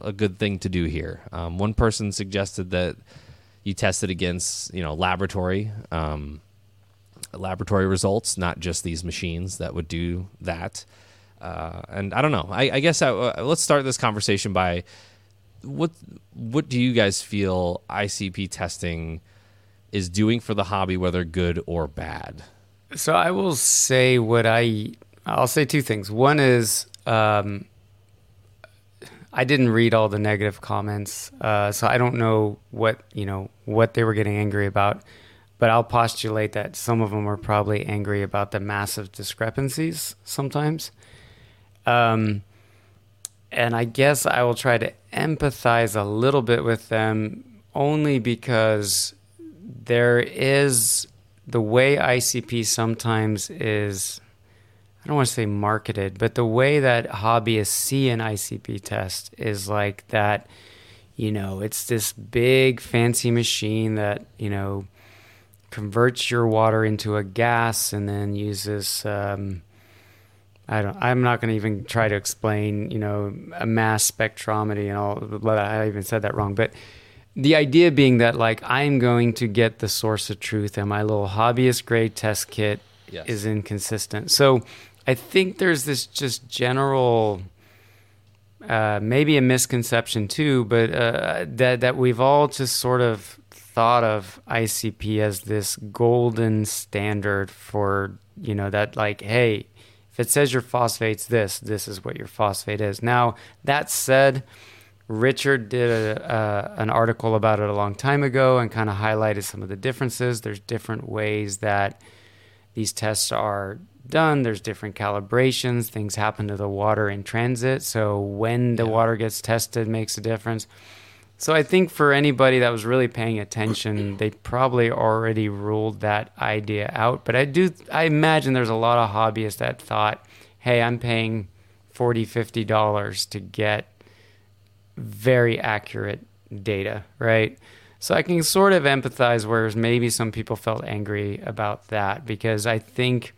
a good thing to do here. Um, one person suggested that you test it against you know laboratory um, laboratory results, not just these machines that would do that. Uh, and I don't know. I, I guess I, uh, let's start this conversation by what what do you guys feel ICP testing is doing for the hobby, whether good or bad?
So I will say what I I'll say two things. One is um, I didn't read all the negative comments, uh, so I don't know what you know what they were getting angry about. But I'll postulate that some of them were probably angry about the massive discrepancies sometimes. Um, and I guess I will try to empathize a little bit with them only because there is the way ICP sometimes is I don't want to say marketed, but the way that hobbyists see an ICP test is like that, you know, it's this big fancy machine that, you know, converts your water into a gas and then uses, um, I don't, I'm not going to even try to explain, you know, a mass spectrometry and all, I even said that wrong, but the idea being that like I'm going to get the source of truth and my little hobbyist grade test kit yes. is inconsistent. So I think there's this just general, uh, maybe a misconception too, but uh, that that we've all just sort of thought of ICP as this golden standard for you know that like hey, if it says your phosphate's this, this is what your phosphate is. Now that said. Richard did a, uh, an article about it a long time ago and kind of highlighted some of the differences. There's different ways that these tests are done. There's different calibrations. Things happen to the water in transit. So when the yeah. water gets tested makes a difference. So I think for anybody that was really paying attention, they probably already ruled that idea out. But I do I imagine there's a lot of hobbyists that thought, "Hey, I'm paying 40, 50 dollars to get very accurate data, right?" So I can sort of empathize whereas maybe some people felt angry about that because I think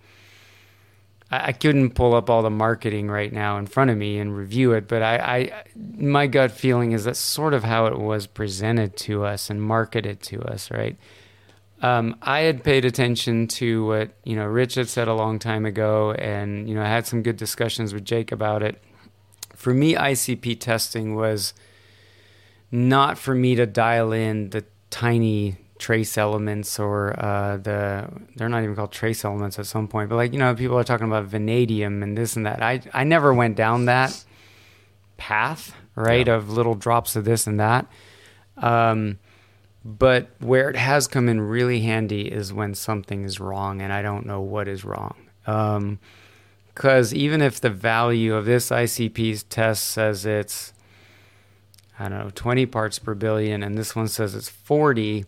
I, couldn't pull up all the marketing right now in front of me and review it, but I, I, my gut feeling is that's sort of how it was presented to us and marketed to us, right? Um, I had paid attention to what you know Rich had said a long time ago, and you know I had some good discussions with Jake about it. For me, ICP testing was not for me to dial in the tiny trace elements or uh, the they're not even called trace elements at some point but like you know people are talking about vanadium and this and that. I i never went down that path right yeah. of little drops of this and that. Um, but where it has come in really handy is when something is wrong and i don't know what is wrong. Because um, even if the value of this icp's test says it's i don't know 20 parts per billion and this one says it's 40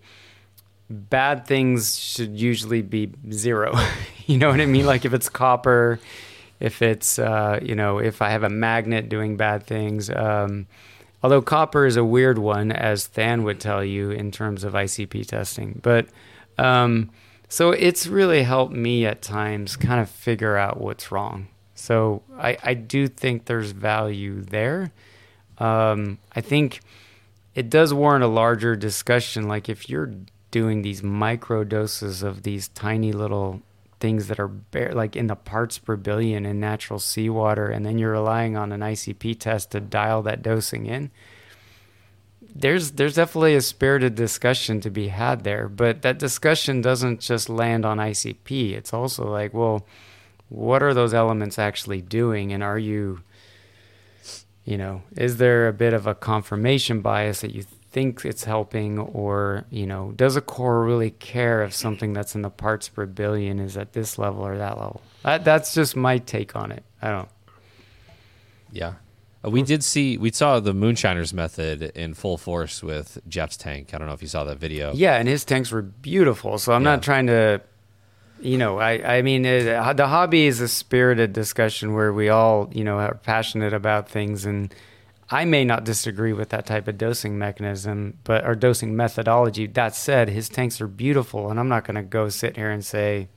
bad things should usually be zero. you know what I mean? Like if it's copper, if it's uh, you know, if I have a magnet doing bad things. Um, although copper is a weird one, as Than would tell you in terms of ICP testing, but um, so it's really helped me at times kind of figure out what's wrong. So I, I do think there's value there. Um, I think it does warrant a larger discussion. Like if you're doing these micro doses of these tiny little things that are bare, like in the parts per billion in natural seawater, and then you're relying on an ICP test to dial that dosing in. There's there's definitely a spirited discussion to be had there, but that discussion doesn't just land on ICP. It's also like, well, what are those elements actually doing, and are you, you know, is there a bit of a confirmation bias that you think it's helping or you know does a core really care if something that's in the parts per billion is at this level or that level? That, that's just my take on it. I don't
yeah. Uh, we did see we saw the moonshiners method in full force with jeff's tank. I don't know if you saw that video.
Yeah and his tanks were beautiful so i'm yeah. not trying to you know i i mean it, the hobby is a spirited discussion where we all you know are passionate about things and I may not disagree with that type of dosing mechanism, but or dosing methodology. That said, his tanks are beautiful, and I'm not going to go sit here and say,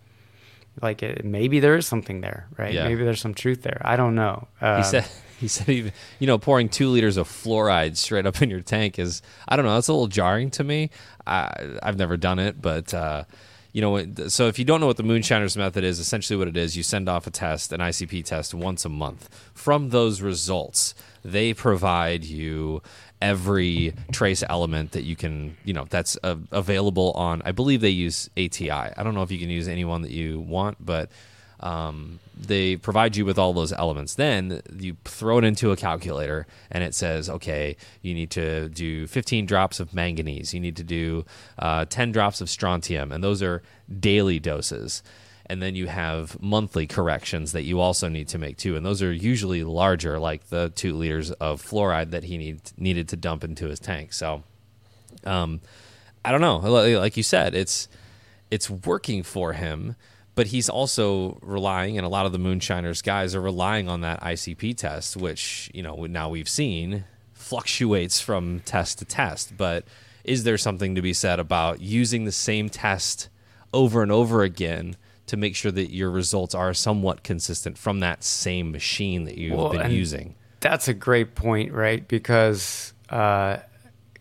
like, it, maybe there is something there, right? Yeah. Maybe there's some truth there. I don't know.
Um, he said. He said, even, you know, pouring two liters of fluoride straight up in your tank is, I don't know, that's a little jarring to me. I, I've never done it, but uh, you know, so if you don't know what the moonshiners method is, essentially what it is, you send off a test, an ICP test, once a month. From those results, they provide you every trace element that you can, you know, that's uh, available on. I believe they use ATI. I don't know if you can use any one that you want, but um, they provide you with all those elements. Then you throw it into a calculator, and it says, okay, you need to do 15 drops of manganese, you need to do uh, 10 drops of strontium, and those are daily doses. And then you have monthly corrections that you also need to make too, and those are usually larger, like the two liters of fluoride that he need, needed to dump into his tank. So, um, I don't know. Like you said, it's it's working for him but he's also relying, and a lot of the moonshiners guys are relying on that ICP test, which you know now we've seen fluctuates from test to test. But is there something to be said about using the same test over and over again? To make sure that your results are somewhat consistent from that same machine that you've
Well,
been using.
That's a great point, right? Because uh,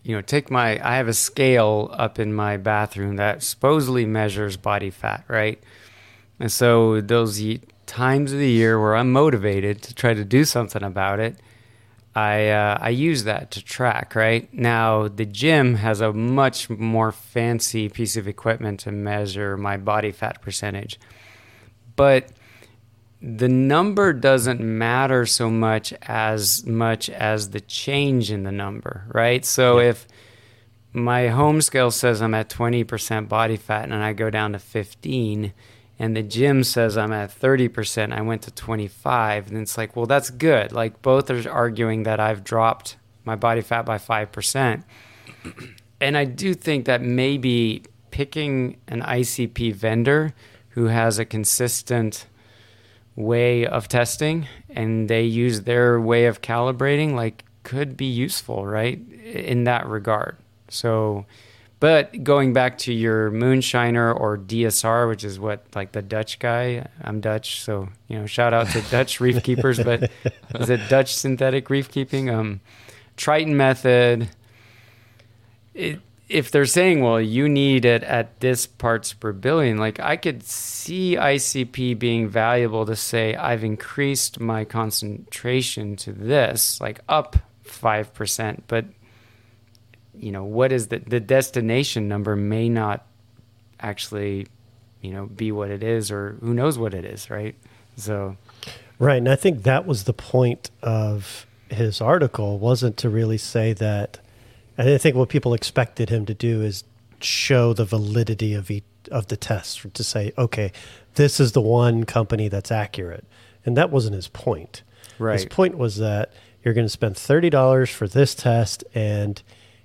you know, take my I have a scale up in my bathroom that supposedly measures body fat, right? And so those times of the year where I'm motivated to try to do something about it, I uh, I use that to track. Right now, the gym has a much more fancy piece of equipment to measure my body fat percentage, but the number doesn't matter so much as much as the change in the number, right? So if my home scale says I'm at 20% body fat and I go down to 15 and the gym says I'm at 30%, I went to 25, and it's like, well, that's good. Like both are arguing that I've dropped my body fat by 5%. And I do think that maybe picking an ICP vendor who has a consistent way of testing and they use their way of calibrating like could be useful right in that regard so but going back to your moonshiner or dsr which is what like the dutch guy i'm dutch so you know shout out to dutch reef keepers but is it dutch synthetic reef keeping um triton method it, if they're saying, well, you need it at this parts per billion, like I could see ICP being valuable to say, I've increased my concentration to this, like up 5%. But, you know, what is the, the destination number may not actually, you know, be what it is, or who knows what it is, right? So,
Right. And I think that was the point of his article wasn't to really say that. And I think what people expected him to do is show the validity of each, of the test to say, okay, this is the one company that's accurate. And that wasn't his point.
right His
point was that you're going to spend $30 for this test and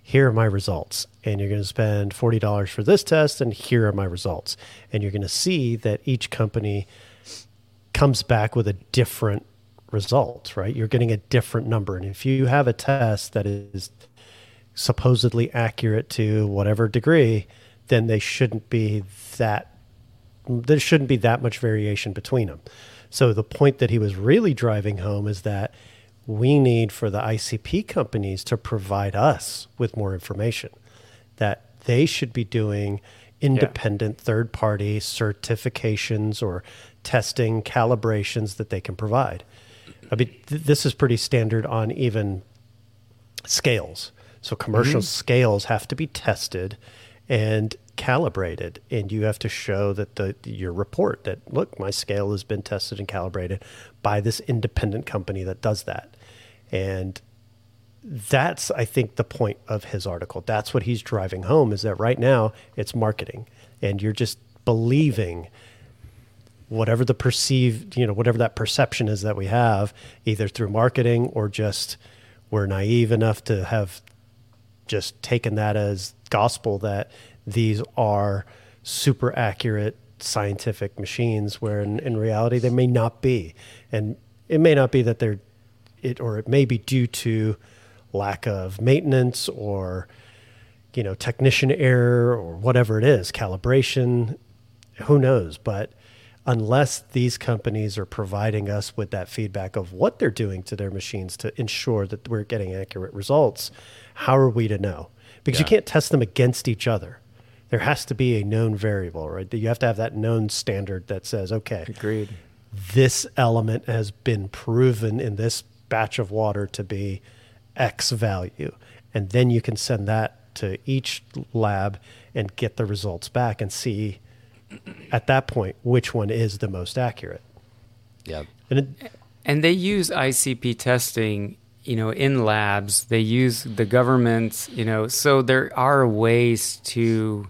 here are my results. And you're going to spend $40 for this test and here are my results. And you're going to see that each company comes back with a different result, right? You're getting a different number. And if you have a test that is supposedly accurate to whatever degree, then they shouldn't be that there shouldn't be that much variation between them. So the point that he was really driving home is that we need for the ICP companies to provide us with more information that they should be doing independent third party certifications or testing calibrations that they can provide. I mean, th- this is pretty standard on even scales. So commercial mm-hmm. scales have to be tested and calibrated, and you have to show that the your report that look, my scale has been tested and calibrated by this independent company that does that, and that's I think the point of his article. That's what he's driving home is that right now it's marketing, and you're just believing whatever the perceived, you know, whatever that perception is that we have, either through marketing or just we're naive enough to have just taken that as gospel that these are super accurate scientific machines where in, in reality they may not be. And it may not be that they're it or it may be due to lack of maintenance or you know technician error or whatever it is calibration who knows? But unless these companies are providing us with that feedback of what they're doing to their machines to ensure that we're getting accurate results how are we to know? Because you can't test them against each other there has to be a known variable right you have to have that known standard that says okay
agreed.
this element has been proven in this batch of water to be X value. And then you can send that to each lab and get the results back and see at that point which one is the most accurate.
Yeah.
And it,
And they use ICP testing, you know, in labs. They use the government, you know, so there are ways to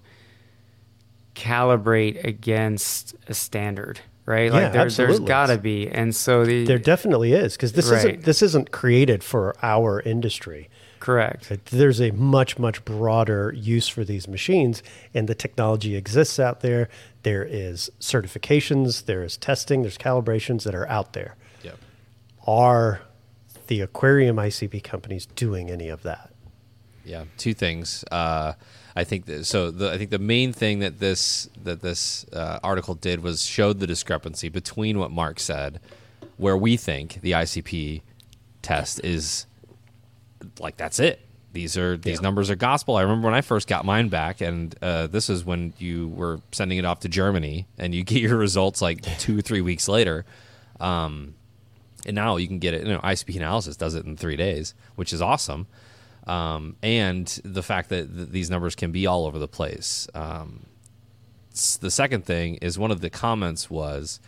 calibrate against a standard, right?
Yeah,
like there, there's
absolutely.
got to be. And so the
there definitely is because this
Right.
isn't this isn't created for our industry.
Correct.
There's a much, much broader use for these machines, and the technology exists out there. There is certifications, there is testing, there's calibrations that are out there.
Yep.
Are the aquarium ICP companies doing any of that?
Yeah, two things. Uh, I think that, so. The, I think the main thing that this that this uh, article did was showed the discrepancy between what Mark said, where we think the ICP test is like that's it. These are these
Yeah.
numbers are gospel. I remember when I first got mine back, and uh, this is when you were sending it off to Germany, and you get your results like two or three weeks later. Um, and now you can get it. You know, ICP analysis does it in three days, which is awesome. Um, and the fact that th- these numbers can be all over the place. Um, the second thing is one of the comments was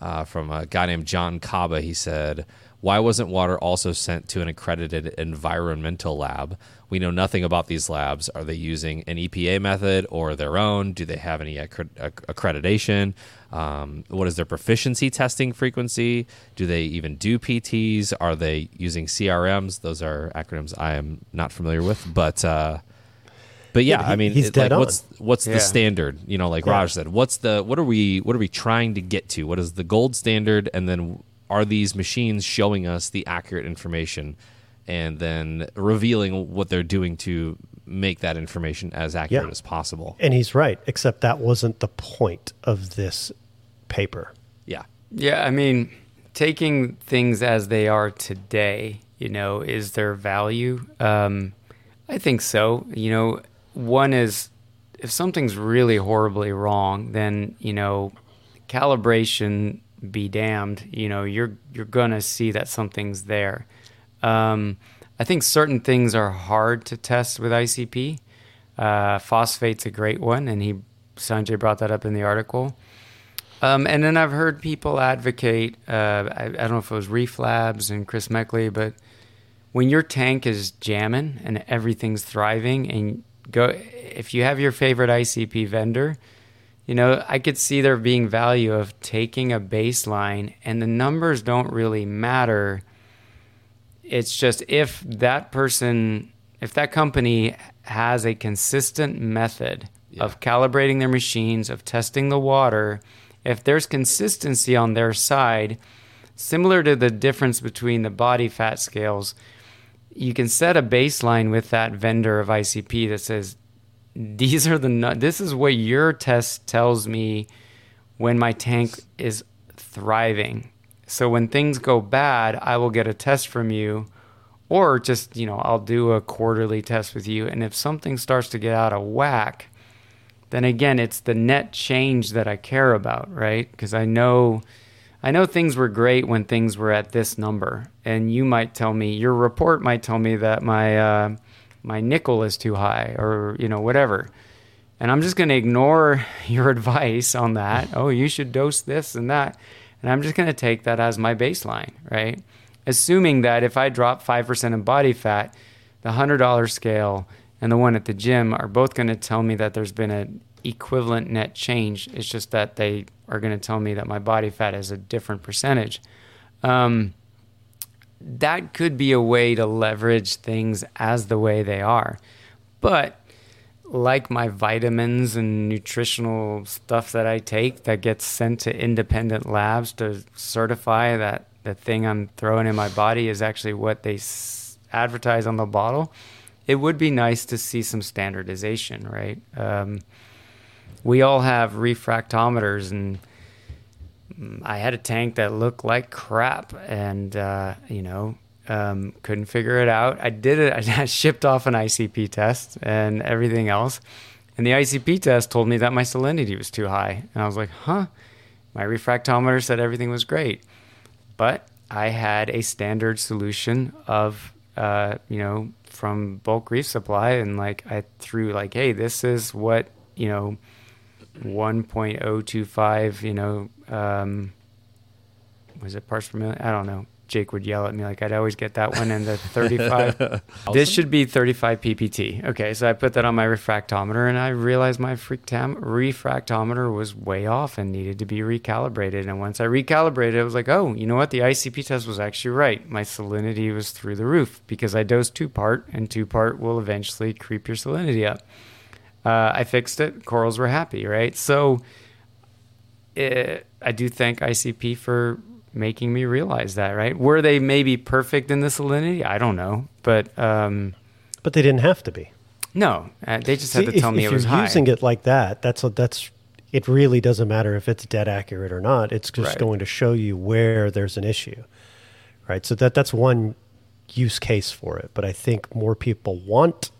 uh, from a guy named John Kaba. He said, "Why wasn't water also sent to an accredited environmental lab? We know nothing about these labs. Are they using an EPA method or their own? Do they have any accre- accreditation? Um, what is their proficiency testing frequency? Do they even do PTs? Are they using CRMs? Those are acronyms I am not familiar with, but." Uh, but yeah, I mean, it- like,
on.
what's what's
Yeah.
the standard? You know, like
Yeah.
Raj said, what's the what are we what are we trying to get to? What is the gold standard? And then are these machines showing us the accurate information, and then revealing what they're doing to make that information as accurate
Yeah.
as possible?
And he's right, except that wasn't the point of this paper.
Yeah,
Yeah, I mean, taking things as they are today, you know, is there value? Um, I think so. You know, one is if something's really horribly wrong, then you know, calibration be damned. You know, you're you're gonna see that something's there. Um, I think certain things are hard to test with ICP. Uh, phosphate's a great one, and he Sanjay brought that up in the article. Um, and then I've heard people advocate. Uh, I, I don't know if it was Reef Labs and Chris Meckley, but when your tank is jamming and everything's thriving, and go if you have your favorite ICP vendor, you know I could see there being value of taking a baseline, and the numbers don't really matter. It's just if that person, if that company has a consistent method of calibrating their machines, of testing the water, if there's consistency on their side, similar to the difference between the body fat scales, you can set a baseline with that vendor of ICP that says, these are the this is what your test tells me when my tank is thriving. So when things go bad, I will get a test from you or just, you know, I'll do a quarterly test with you and if something starts to get out of whack, then again, it's the net change that I care about, right? Because I know I know things were great when things were at this number, and you might tell me your report might tell me that my uh, my nickel is too high, or you know whatever, and I'm just going to ignore your advice on that. Oh, you should dose this and that, and I'm just going to take that as my baseline, right? Assuming that if I drop five percent in body fat, the hundred dollar scale and the one at the gym are both going to tell me that there's been an equivalent net change. It's just that they are going to tell me that my body fat is a different percentage. Um, that could be a way to leverage things as the way they are. But like my vitamins and nutritional stuff that I take that gets sent to independent labs to certify that the thing I'm throwing in my body is actually what they s- advertise on the bottle, it would be nice to see some standardization, right? Um, we all have refractometers and mm, I had a tank that looked like crap and uh, you know um, couldn't figure it out. I did it. I shipped off an ICP test and everything else, and the ICP test told me that my salinity was too high, and I was like, "Huh." My refractometer said everything was great, but I had a standard solution of uh, you know from bulk reef supply, and like I threw like, "Hey, this is what you know." 1.025, you know, um, was it parts per million? I don't know. Jake would yell at me like I'd always get that one and the 35. This should be 35 ppt. Okay, so I put that on my refractometer and I realized my freaktam- refractometer was way off and needed to be recalibrated. And once I recalibrated, I was like, oh, you know what? The ICP test was actually right. My salinity was through the roof because I dosed two part, and two part will eventually creep your salinity up. Uh, I fixed it. Corals were happy, right? So it, I do thank ICP for making me realize that, right? Were they maybe perfect in the salinity? I don't know, but um,
But they didn't have to be.
no, uh, they just had to tell
if,
me
if
it was high.
If you're using it like that, that's a, that's it. Really doesn't matter if it's dead accurate or not. It's just
Right.
going to show you where there's an issue, right? So that that's one use case for it. But I think more people want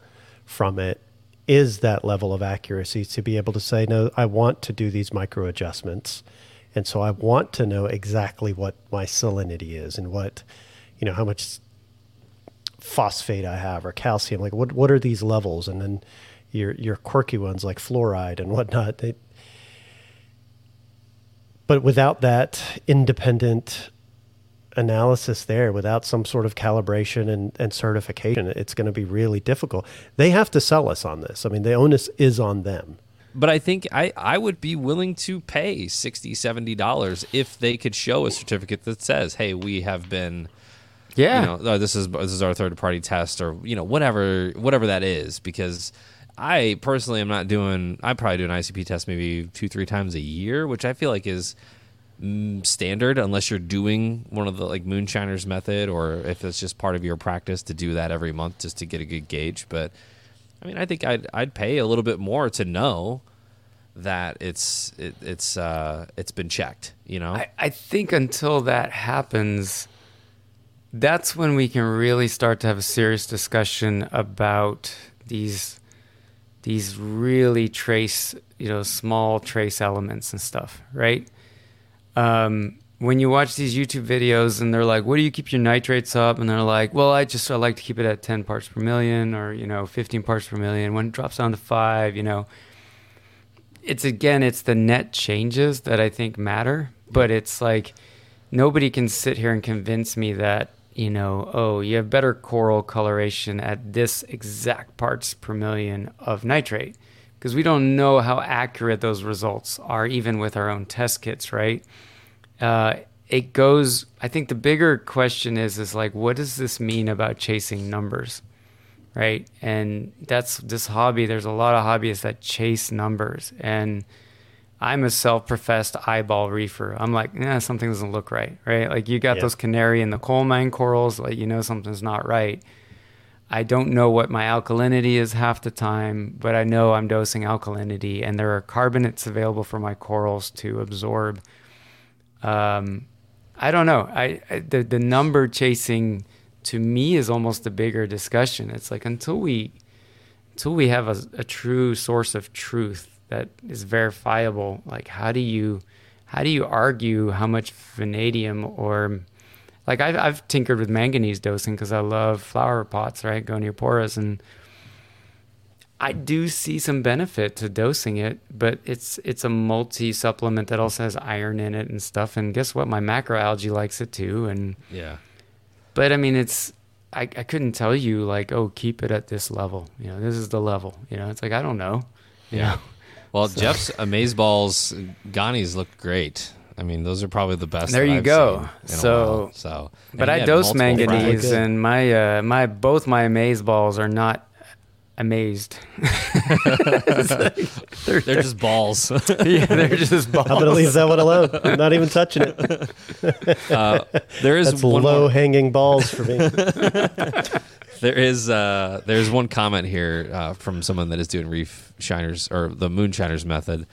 from it is that level of accuracy to be able to say, no, I want to do these micro adjustments, and so I want to know exactly what my salinity is and what, you know, how much phosphate I have or calcium. Like what what are these levels? And then your your quirky ones like fluoride and whatnot. They, but without that independent analysis there, without some sort of calibration and, and certification, it's going to be really difficult. They have to sell us on this. I mean, the onus is on them.
But I think I, I would be willing to pay $60, $70 if they could show a certificate that says, hey, we have been
yeah,
you know, oh, this is this is our third party test or you know whatever whatever that is. Because I personally am not doing I probably do an ICP test maybe two three times a year which I feel like is mm, standard unless you're doing one of the like moonshiners method or if it's just part of your practice to do that every month just to get a good gauge. But I mean I think I'd I'd pay a little bit more to know that it's it, it's uh it's been checked you know
I, I think until that happens, that's when we can really start to have a serious discussion about these these really trace, you know, small trace elements and stuff, right? Um, when you watch these YouTube videos and they're like, "What do you keep your nitrates up?" and they're like, "Well, I just I like to keep it at 10 parts per million or you know 15 parts per million. When it drops down to five, you know." It's again, it's the net changes that I think matter, but it's like nobody can sit here and convince me that you know, oh, you have better coral coloration at this exact parts per million of nitrate because we don't know how accurate those results are, even with our own test kits, right? Uh, it goes. I think the bigger question is, is like, what does this mean about chasing numbers, right? And that's this hobby. There's a lot of hobbyists that chase numbers, and I'm a self-professed eyeball reefer. I'm like, nah, something doesn't look right, right? Like you got
Yeah.
those canary in the coal mine corals, like you know something's not right. I don't know what my alkalinity is half the time, but I know I'm dosing alkalinity, and there are carbonates available for my corals to absorb. Um, I don't know. I, I the the number chasing to me is almost a bigger discussion. It's like until we until we have a, a true source of truth that is verifiable, like how do you how do you argue how much vanadium or like I've, I've tinkered with manganese dosing because I love flower pots, right? Gonioporas, and I do see some benefit to dosing it, but it's it's a multi supplement that also has iron in it and stuff. And guess what? My macroalgae likes it too. And
yeah
but I mean, it's I, I couldn't tell you like, oh, keep it at this level. You know, this is the level. You know, it's like I don't know.
Yeah.
know?
Well, Jeff's Amazeballs Gonis look great. I mean, those are probably the best.
There you
I've
go. So-
so,
But I dose manganese, and my uh, my both my amaze balls are not amazed.
They're just balls.
yeah, they're just balls.
I'm going to leave that one alone. I'm not even touching it.
uh, there is
That's
one
low
more-
hanging balls for me.
There is uh, there's one comment here uh, from someone that is doing reef shiners or the moonshiners method.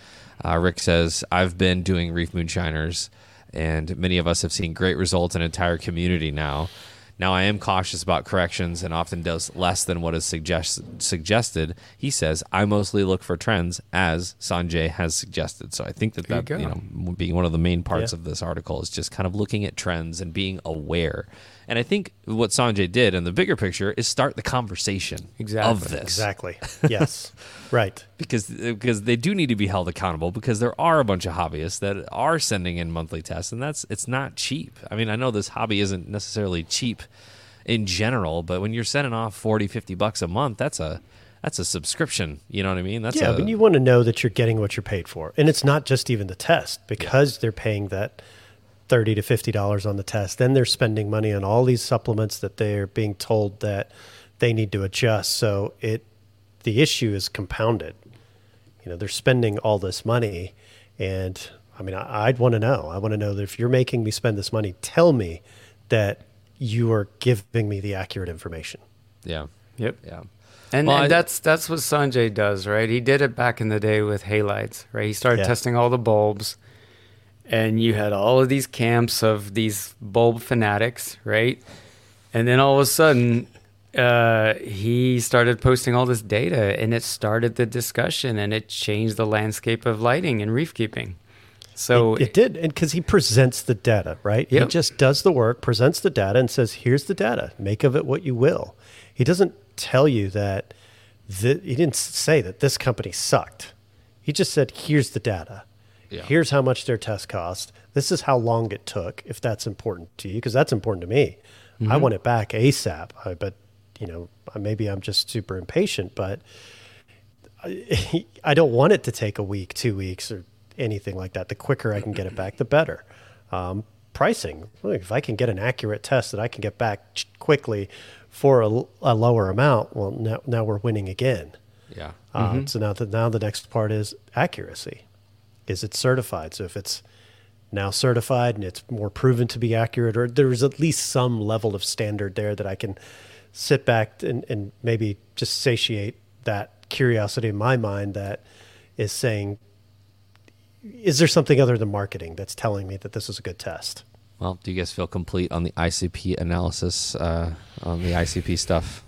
Uh, Rick says, "I've been doing reef moonshiners, and many of us have seen great results in entire community now. Now I am cautious about corrections and often dose less than what is suggest- suggested." He says, "I mostly look for trends, as Sanjay has suggested. So I think that
There you
that you,
go.
know being one of the main parts
Yeah.
of this article is just kind of looking at trends and being aware." And I think what Sanjay did in the bigger picture is start the conversation
Exactly.
of this.
Exactly. Yes. right.
because because they do need to be held accountable because there are a bunch of hobbyists that are sending in monthly tests and that's it's not cheap. I mean, I know this hobby isn't necessarily cheap in general, but when you're sending off 40 50 bucks a month, that's a that's a subscription, you know what I mean? That's
yeah,
a,
but you want to know that you're getting what you're paid for. And it's not just even the test because they're paying that 30 to 50 dollars on the test. Then they're spending money on all these supplements that they're being told that they need to adjust. So it the issue is compounded. You know, they're spending all this money and I mean, I, I'd want to know. I want to know that if you're making me spend this money, tell me that you are giving me the accurate information.
yeah.
Yep.
Yeah.
And,
Well,
and
I-
that's that's what Sanjay does, right? He did it back in the day with halides, right? He started
Yeah.
testing all the bulbs, and you had all of these camps of these bulb fanatics, right? And then all of a sudden, uh, he started posting all this data, and it started the discussion, and it changed the landscape of lighting and reef keeping. So
it, it did, and because he presents the data, right? He just does the work, presents the data, and says, "Here's the data. Make of it what you will." He doesn't tell you that. Th- he didn't say that this company sucked. He just said, "Here's the data.
Yeah.
Here's how much their test cost. This is how long it took. If that's important to you, because that's important to me. I want it back ASAP. I, but you know, maybe I'm just super impatient, but I, I don't want it to take a week, two weeks, or anything like that. The quicker I can get it back, the better. Um, pricing. If I can get an accurate test that I can get back quickly for a lower amount, well, now, now we're winning again.
Yeah.
Uh, So now the now the next part is accuracy. Is it certified? So if it's now certified and it's more proven to be accurate, or there's at least some level of standard there that I can sit back and, and maybe just satiate that curiosity in my mind that is saying, is there something other than marketing that's telling me that this is a good test?
Well, do you guys feel complete on the ICP analysis uh, on the ICP stuff?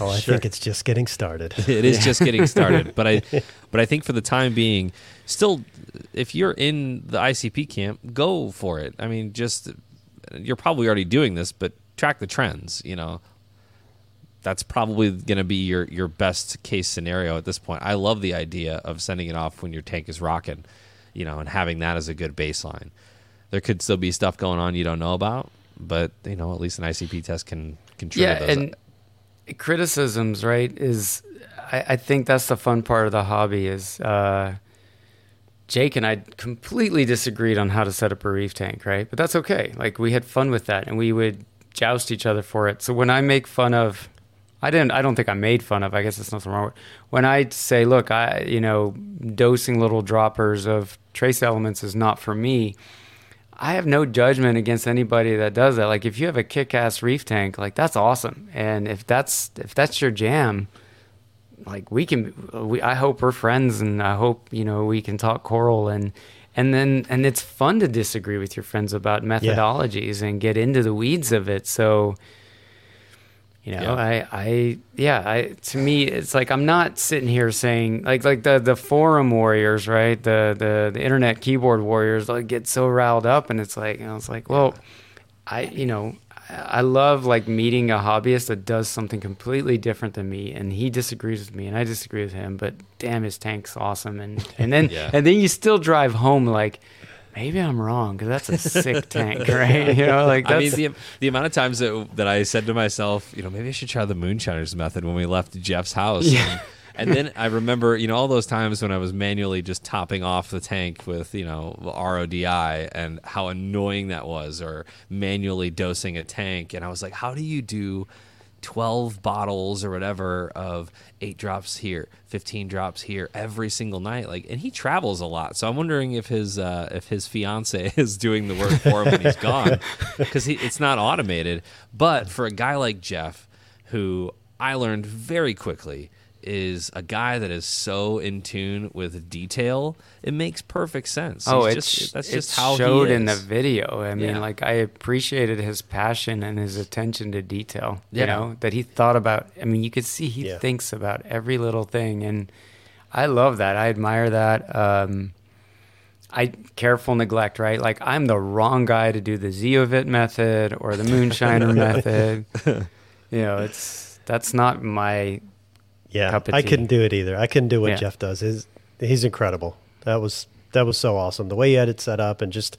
Oh, I think it's just getting started.
it is just getting started, but I, but I think for the time being, still, if you're in the ICP camp, go for it. I mean, just you're probably already doing this, but track the trends. You know, that's probably going to be your your best case scenario at this point. I love the idea of sending it off when your tank is rocking, you know, and having that as a good baseline. There could still be stuff going on you don't know about, but you know, at least an ICP test can can trigger
yeah,
those.
and criticisms, right? Is I, I think that's the fun part of the hobby. Is uh, Jake and I completely disagreed on how to set up a reef tank, right? But that's okay. Like we had fun with that, and we would joust each other for it. So when I make fun of, I didn't. I don't think I made fun of. I guess there's nothing wrong. When I say, look, I you know, dosing little droppers of trace elements is not for me. I have no judgment against anybody that does that. Like if you have a kick-ass reef tank, like that's awesome. And if that's if that's your jam, like we can we I hope we're friends and I hope, you know, we can talk coral and and then and it's fun to disagree with your friends about methodologies and get into the weeds of it. So you know,
Yeah.
I, I, yeah, I, to me, it's like I'm not sitting here saying like, like the the forum warriors, right? The the the internet keyboard warriors, like get so riled up, and it's like, you know, it's like, well, I, you know, I love like meeting a hobbyist that does something completely different than me, and he disagrees with me, and I disagree with him, but damn, his tank's awesome, and and then
Yeah.
and then you still drive home like. Maybe I'm wrong because that's a sick tank, right? You know, like
I
that's
mean, the, the amount of times that, that I said to myself, you know, maybe I should try the moonshiners method when we left Jeff's house.
Yeah.
And, and then I remember, you know, all those times when I was manually just topping off the tank with, you know, RODI and how annoying that was, or manually dosing a tank. And I was like, how do you do 12 bottles or whatever of eight drops here 15 drops here every single night? Like and he travels a lot. So i'm wondering if his uh, if his fiance is doing the work for him when he's gone because it's not automated. But for a guy like jeff who i learned very quickly is a guy that is so in tune with detail it makes perfect sense
Oh,
He's
it's
just, that's
it
just how
showed
he is.
in the video. I mean,
Yeah.
like I appreciated his passion and his attention to detail.
Yeah.
You know that he thought about. I mean, you could see he
Yeah.
thinks about every little thing, and I love that. I admire that. Um, I careful neglect, right? Like I'm the wrong guy to do the Zeovit method or the Moonshiner method. You know, it's that's not my
Yeah,
cup
I couldn't do it either. I couldn't do what
Yeah.
Jeff does. His, he's incredible. That was that was so awesome. The way he had it set up and just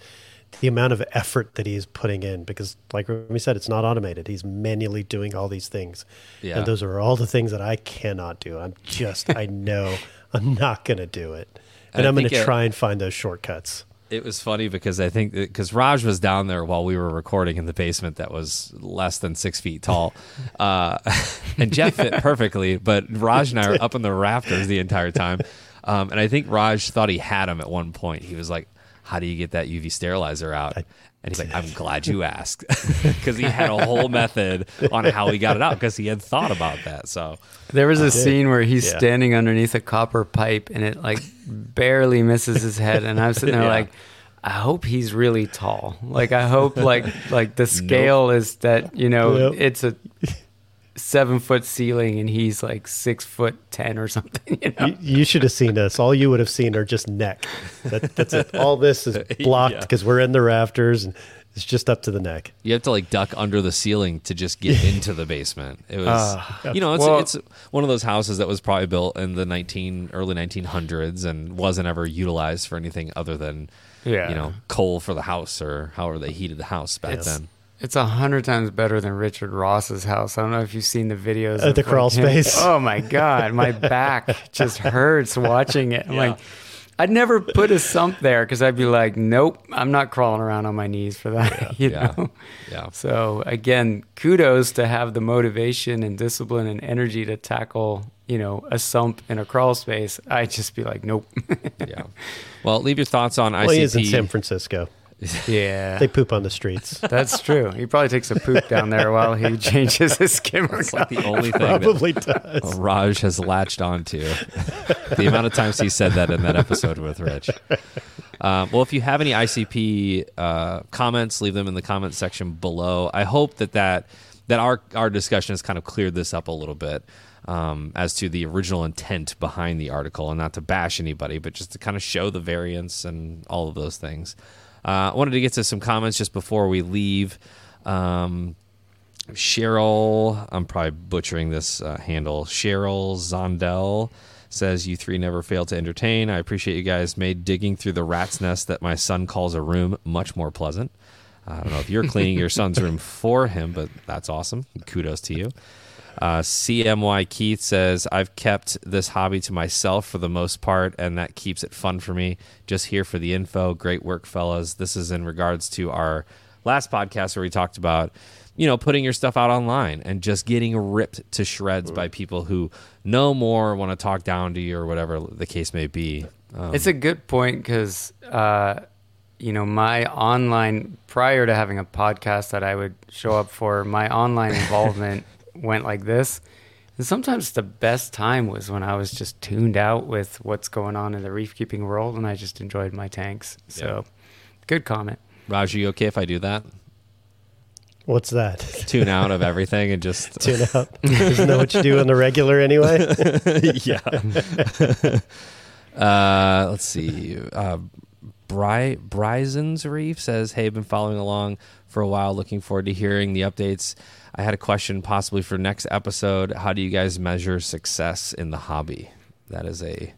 the amount of effort that he's putting in because like we said it's not automated. He's manually doing all these things.
Yeah.
And those are all the things that I cannot do. I'm just I know I'm not going to do it. And
I
I'm going to
uh,
try and find those shortcuts.
It was funny because I think because Raj was down there while we were recording in the basement that was less than six feet tall, uh, and Jeff fit perfectly, but Raj and I were up in the rafters the entire time, um, and I think Raj thought he had him at one point. He was like, "How do you get that UV sterilizer out?" And he's like, "I'm glad you asked," because he had a whole method on how he got it out because he had thought about that. So
There was a scene where he's
Yeah.
standing underneath a copper pipe and it like barely misses his head, and I'm sitting there
Yeah.
like, I hope he's really tall. Like I hope like like the scale is that you know
Yep.
it's a seven foot ceiling and he's like six foot ten or something. You know?
You, you should have seen us. All you would have seen are just neck. That, that's it. All this is blocked
Yeah.
because we're in the rafters and it's just up to the neck.
You have to like duck under the ceiling to just get into the basement. It was,
Ah.
you know, it's
Well-
it's one of those houses that was probably built in the nineteen early nineteen hundreds and wasn't ever utilized for anything other than,
Yeah.
you know, coal for the house or however they heated the house back
It's-
then.
It's a hundred times better than Richard Ross's house. I don't know if you've seen the videos
Uh,
of
the crawl
him-
space.
Oh my god, my back just hurts watching it. I'm
Yeah.
like, I'd never put a sump there because I'd be like, nope, I'm not crawling around on my knees for that. you
Yeah.
know.
Yeah.
So again, kudos to have the motivation and discipline and energy to tackle, you know, a sump in a crawl space. I'd just be like, nope.
Yeah. Well, leave your thoughts on
Well, he is in San Francisco.
Yeah.
They poop on the streets.
That's true. He probably takes a poop down there while he changes his skimmer.
It's like the only thing that
Probably does.
Raj has latched onto. the amount of times he said that in that episode with Rich. Um, well, if you have any ICP uh, comments, leave them in the comment section below. I hope that that that our our discussion has kind of cleared this up a little bit um, as to the original intent behind the article, and not to bash anybody, but just to kind of show the variance and all of those things. Uh, I wanted to get to some comments just before we leave. Um, Cheryl, I'm probably butchering this uh, handle. Cheryl Zondel says, You three never fail to entertain. I appreciate you guys made digging through the rat's nest that my son calls a room much more pleasant. I don't know if you're cleaning your son's room for him, but that's awesome. Kudos to you. Uh, CMY Keith says, I've kept this hobby to myself for the most part, and that keeps it fun for me. Just here for the info. Great work, fellas. This is in regards to our last podcast where we talked about, you know, putting your stuff out online and just getting ripped to shreds by people who know more, want to talk down to you, or whatever the case may be. Um,
It's a good point because, uh, you know, my online, prior to having a podcast that I would show up for, my online involvement went like this. And sometimes the best time was when I was just tuned out with what's going on in the reef keeping world and I just enjoyed my tanks. So, good comment.
Raj, are you okay if I do that?
What's that?
Tune out of everything and just
Tune out. Isn't that what you do on the regular anyway?
yeah. uh, let's see. Uh, Bry Bryzon's Reef says, "Hey, been following along for a while. Looking forward to hearing the updates. I had a question, possibly for next episode. How do you guys measure success in the hobby? That is a."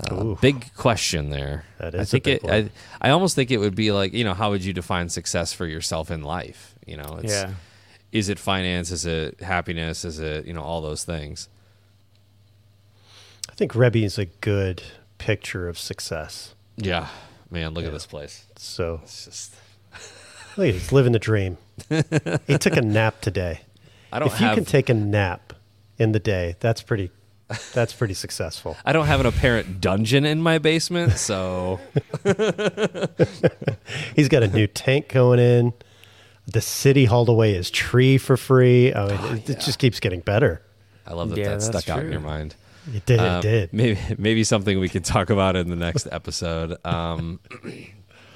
Uh, big question there.
That
I
is a
think
big
it.
one.
I, I almost think it would be like you know how would you define success for yourself in life? You know, it's,
Yeah.
Is it finance? Is it happiness? Is it you know all those things?
I think Remy is a good picture of success.
Yeah, man, look at this place.
So
It's just
look, he's living the dream. he took a nap today.
I don't
If you can take a nap in the day, that's pretty. That's pretty successful.
I don't have an apparent dungeon in my basement, so
He's got a new tank going in. The city hauled away his tree for free. I mean, it, it just keeps getting better.
I love that
Yeah,
that
that's
stuck out in your mind.
It did.
Um,
it did.
Maybe maybe something we could talk about in the next episode. Um,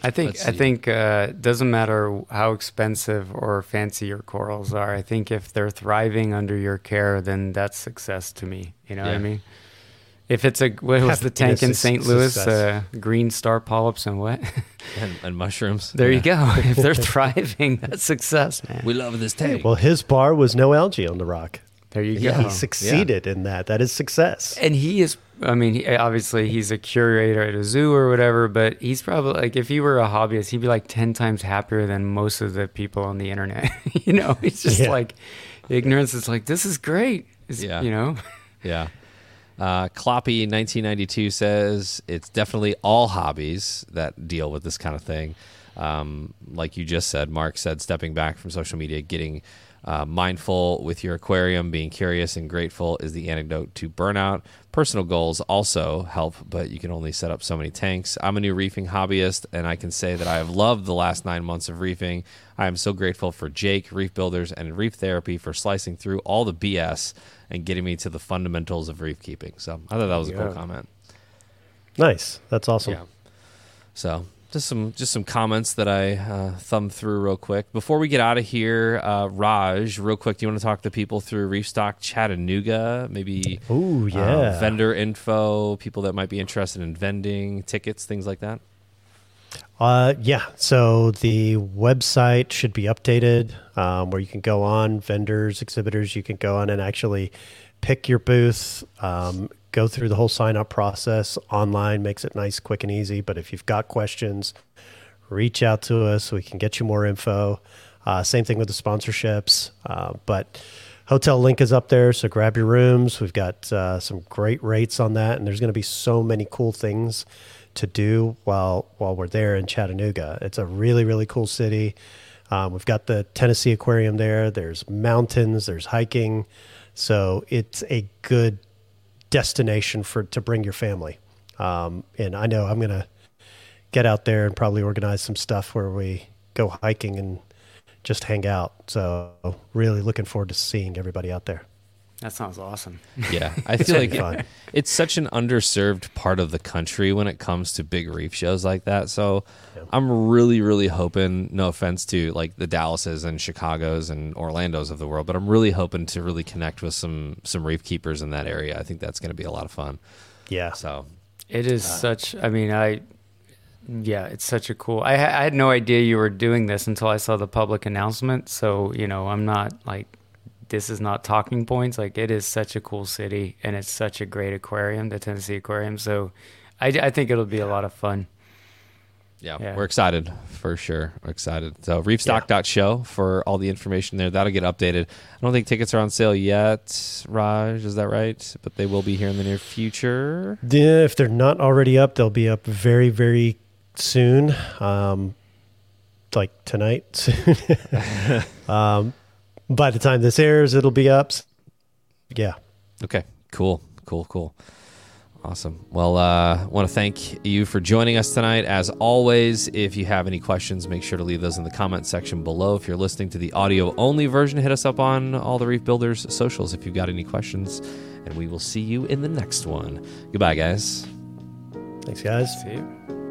I think I think uh, it doesn't matter how expensive or fancy your corals are. I think if they're thriving under your care, then that's success to me. You know what I mean? If it's a what was the tank in St. Louis? Uh, green star polyps and what?
and, and mushrooms.
there
Yeah.
you go. If they're thriving, that's success, man.
We love this tank.
Well, his bar was no algae on the rock.
There you
Yeah,
go.
he succeeded in that. That is success.
and he is i mean he, obviously he's a curator at a zoo or whatever but he's probably like if he were a hobbyist he'd be like 10 times happier than most of the people on the internet you know it's just
Yeah.
like ignorance is like this is great It's-
Yeah.
you know
Yeah. Uh, Kloppy 1992 says it's definitely all hobbies that deal with this kind of thing. Um, like you just said, Mark said, stepping back from social media, getting uh, mindful with your aquarium, being curious and grateful is the antidote to burnout. Personal goals also help, but you can only set up so many tanks. I'm a new reefing hobbyist, and I can say that I have loved the last nine months of reefing. I am so grateful for Jake, Reef Builders, and Reef Therapy for slicing through all the BS and getting me to the fundamentals of reef keeping. So I thought that was a cool comment.
Nice. That's awesome.
Yeah. So just some just some comments that I uh, thumbed through real quick before we get out of here. Uh, Raj, real quick, do you want to talk to people through Reef Stock Chattanooga? Maybe uh,
yeah.
vendor info, people that might be interested in vending tickets, things like that.
Uh, yeah. So the website should be updated um, where you can go on, vendors, exhibitors, you can go on and actually pick your booth, um, go through the whole sign up process online, makes it nice, quick, and easy. But if you've got questions, reach out to us. We can get you more info. Uh, same thing with the sponsorships. Uh, but hotel link is up there, so grab your rooms. We've got uh, some great rates on that, and there's going to be so many cool things to do while while we're there in Chattanooga. It's a really really cool city. Um, we've got the Tennessee Aquarium there. There's mountains. There's hiking, so it's a good destination for to bring your family. Um, and I know I'm gonna get out there and probably organize some stuff where we go hiking and just hang out. So really looking forward to seeing everybody out there.
That sounds awesome
Yeah, I feel like
gonna fun.
it's such an underserved part of the country when it comes to big reef shows like that. So I'm really, really hoping, no offense to like the Dallases and Chicago's and Orlando's of the world, but I'm really hoping to really connect with some some reef keepers in that area. I think that's going to be a lot of fun.
Yeah.
So
It is uh, such. I mean, I. Yeah, it's such a cool. I, I had no idea you were doing this until I saw the public announcement. So you know, I'm not like this is not talking points. Like it is such a cool city, and it's such a great aquarium, the Tennessee Aquarium. So, I, I think it'll be a lot of fun.
yeah,
Yeah.
we're excited for sure. We're excited. So reefstock.show for all the information there. That'll get updated. I don't think tickets are on sale yet, Raj. Is that right? But they will be here in the near future.
Yeah, if they're not already up, they'll be up very, very soon. Um, like tonight. soon. um, by the time this airs, it'll be up. Yeah.
Okay, cool, cool, cool. Awesome. Well, uh, want to thank you for joining us tonight. As always, if you have any questions, make sure to leave those in the comment section below. If you're listening to the audio only version, hit us up on all the Reef Builders socials if you've got any questions, and we will see you in the next one. Goodbye, guys.
Thanks, guys.
See you.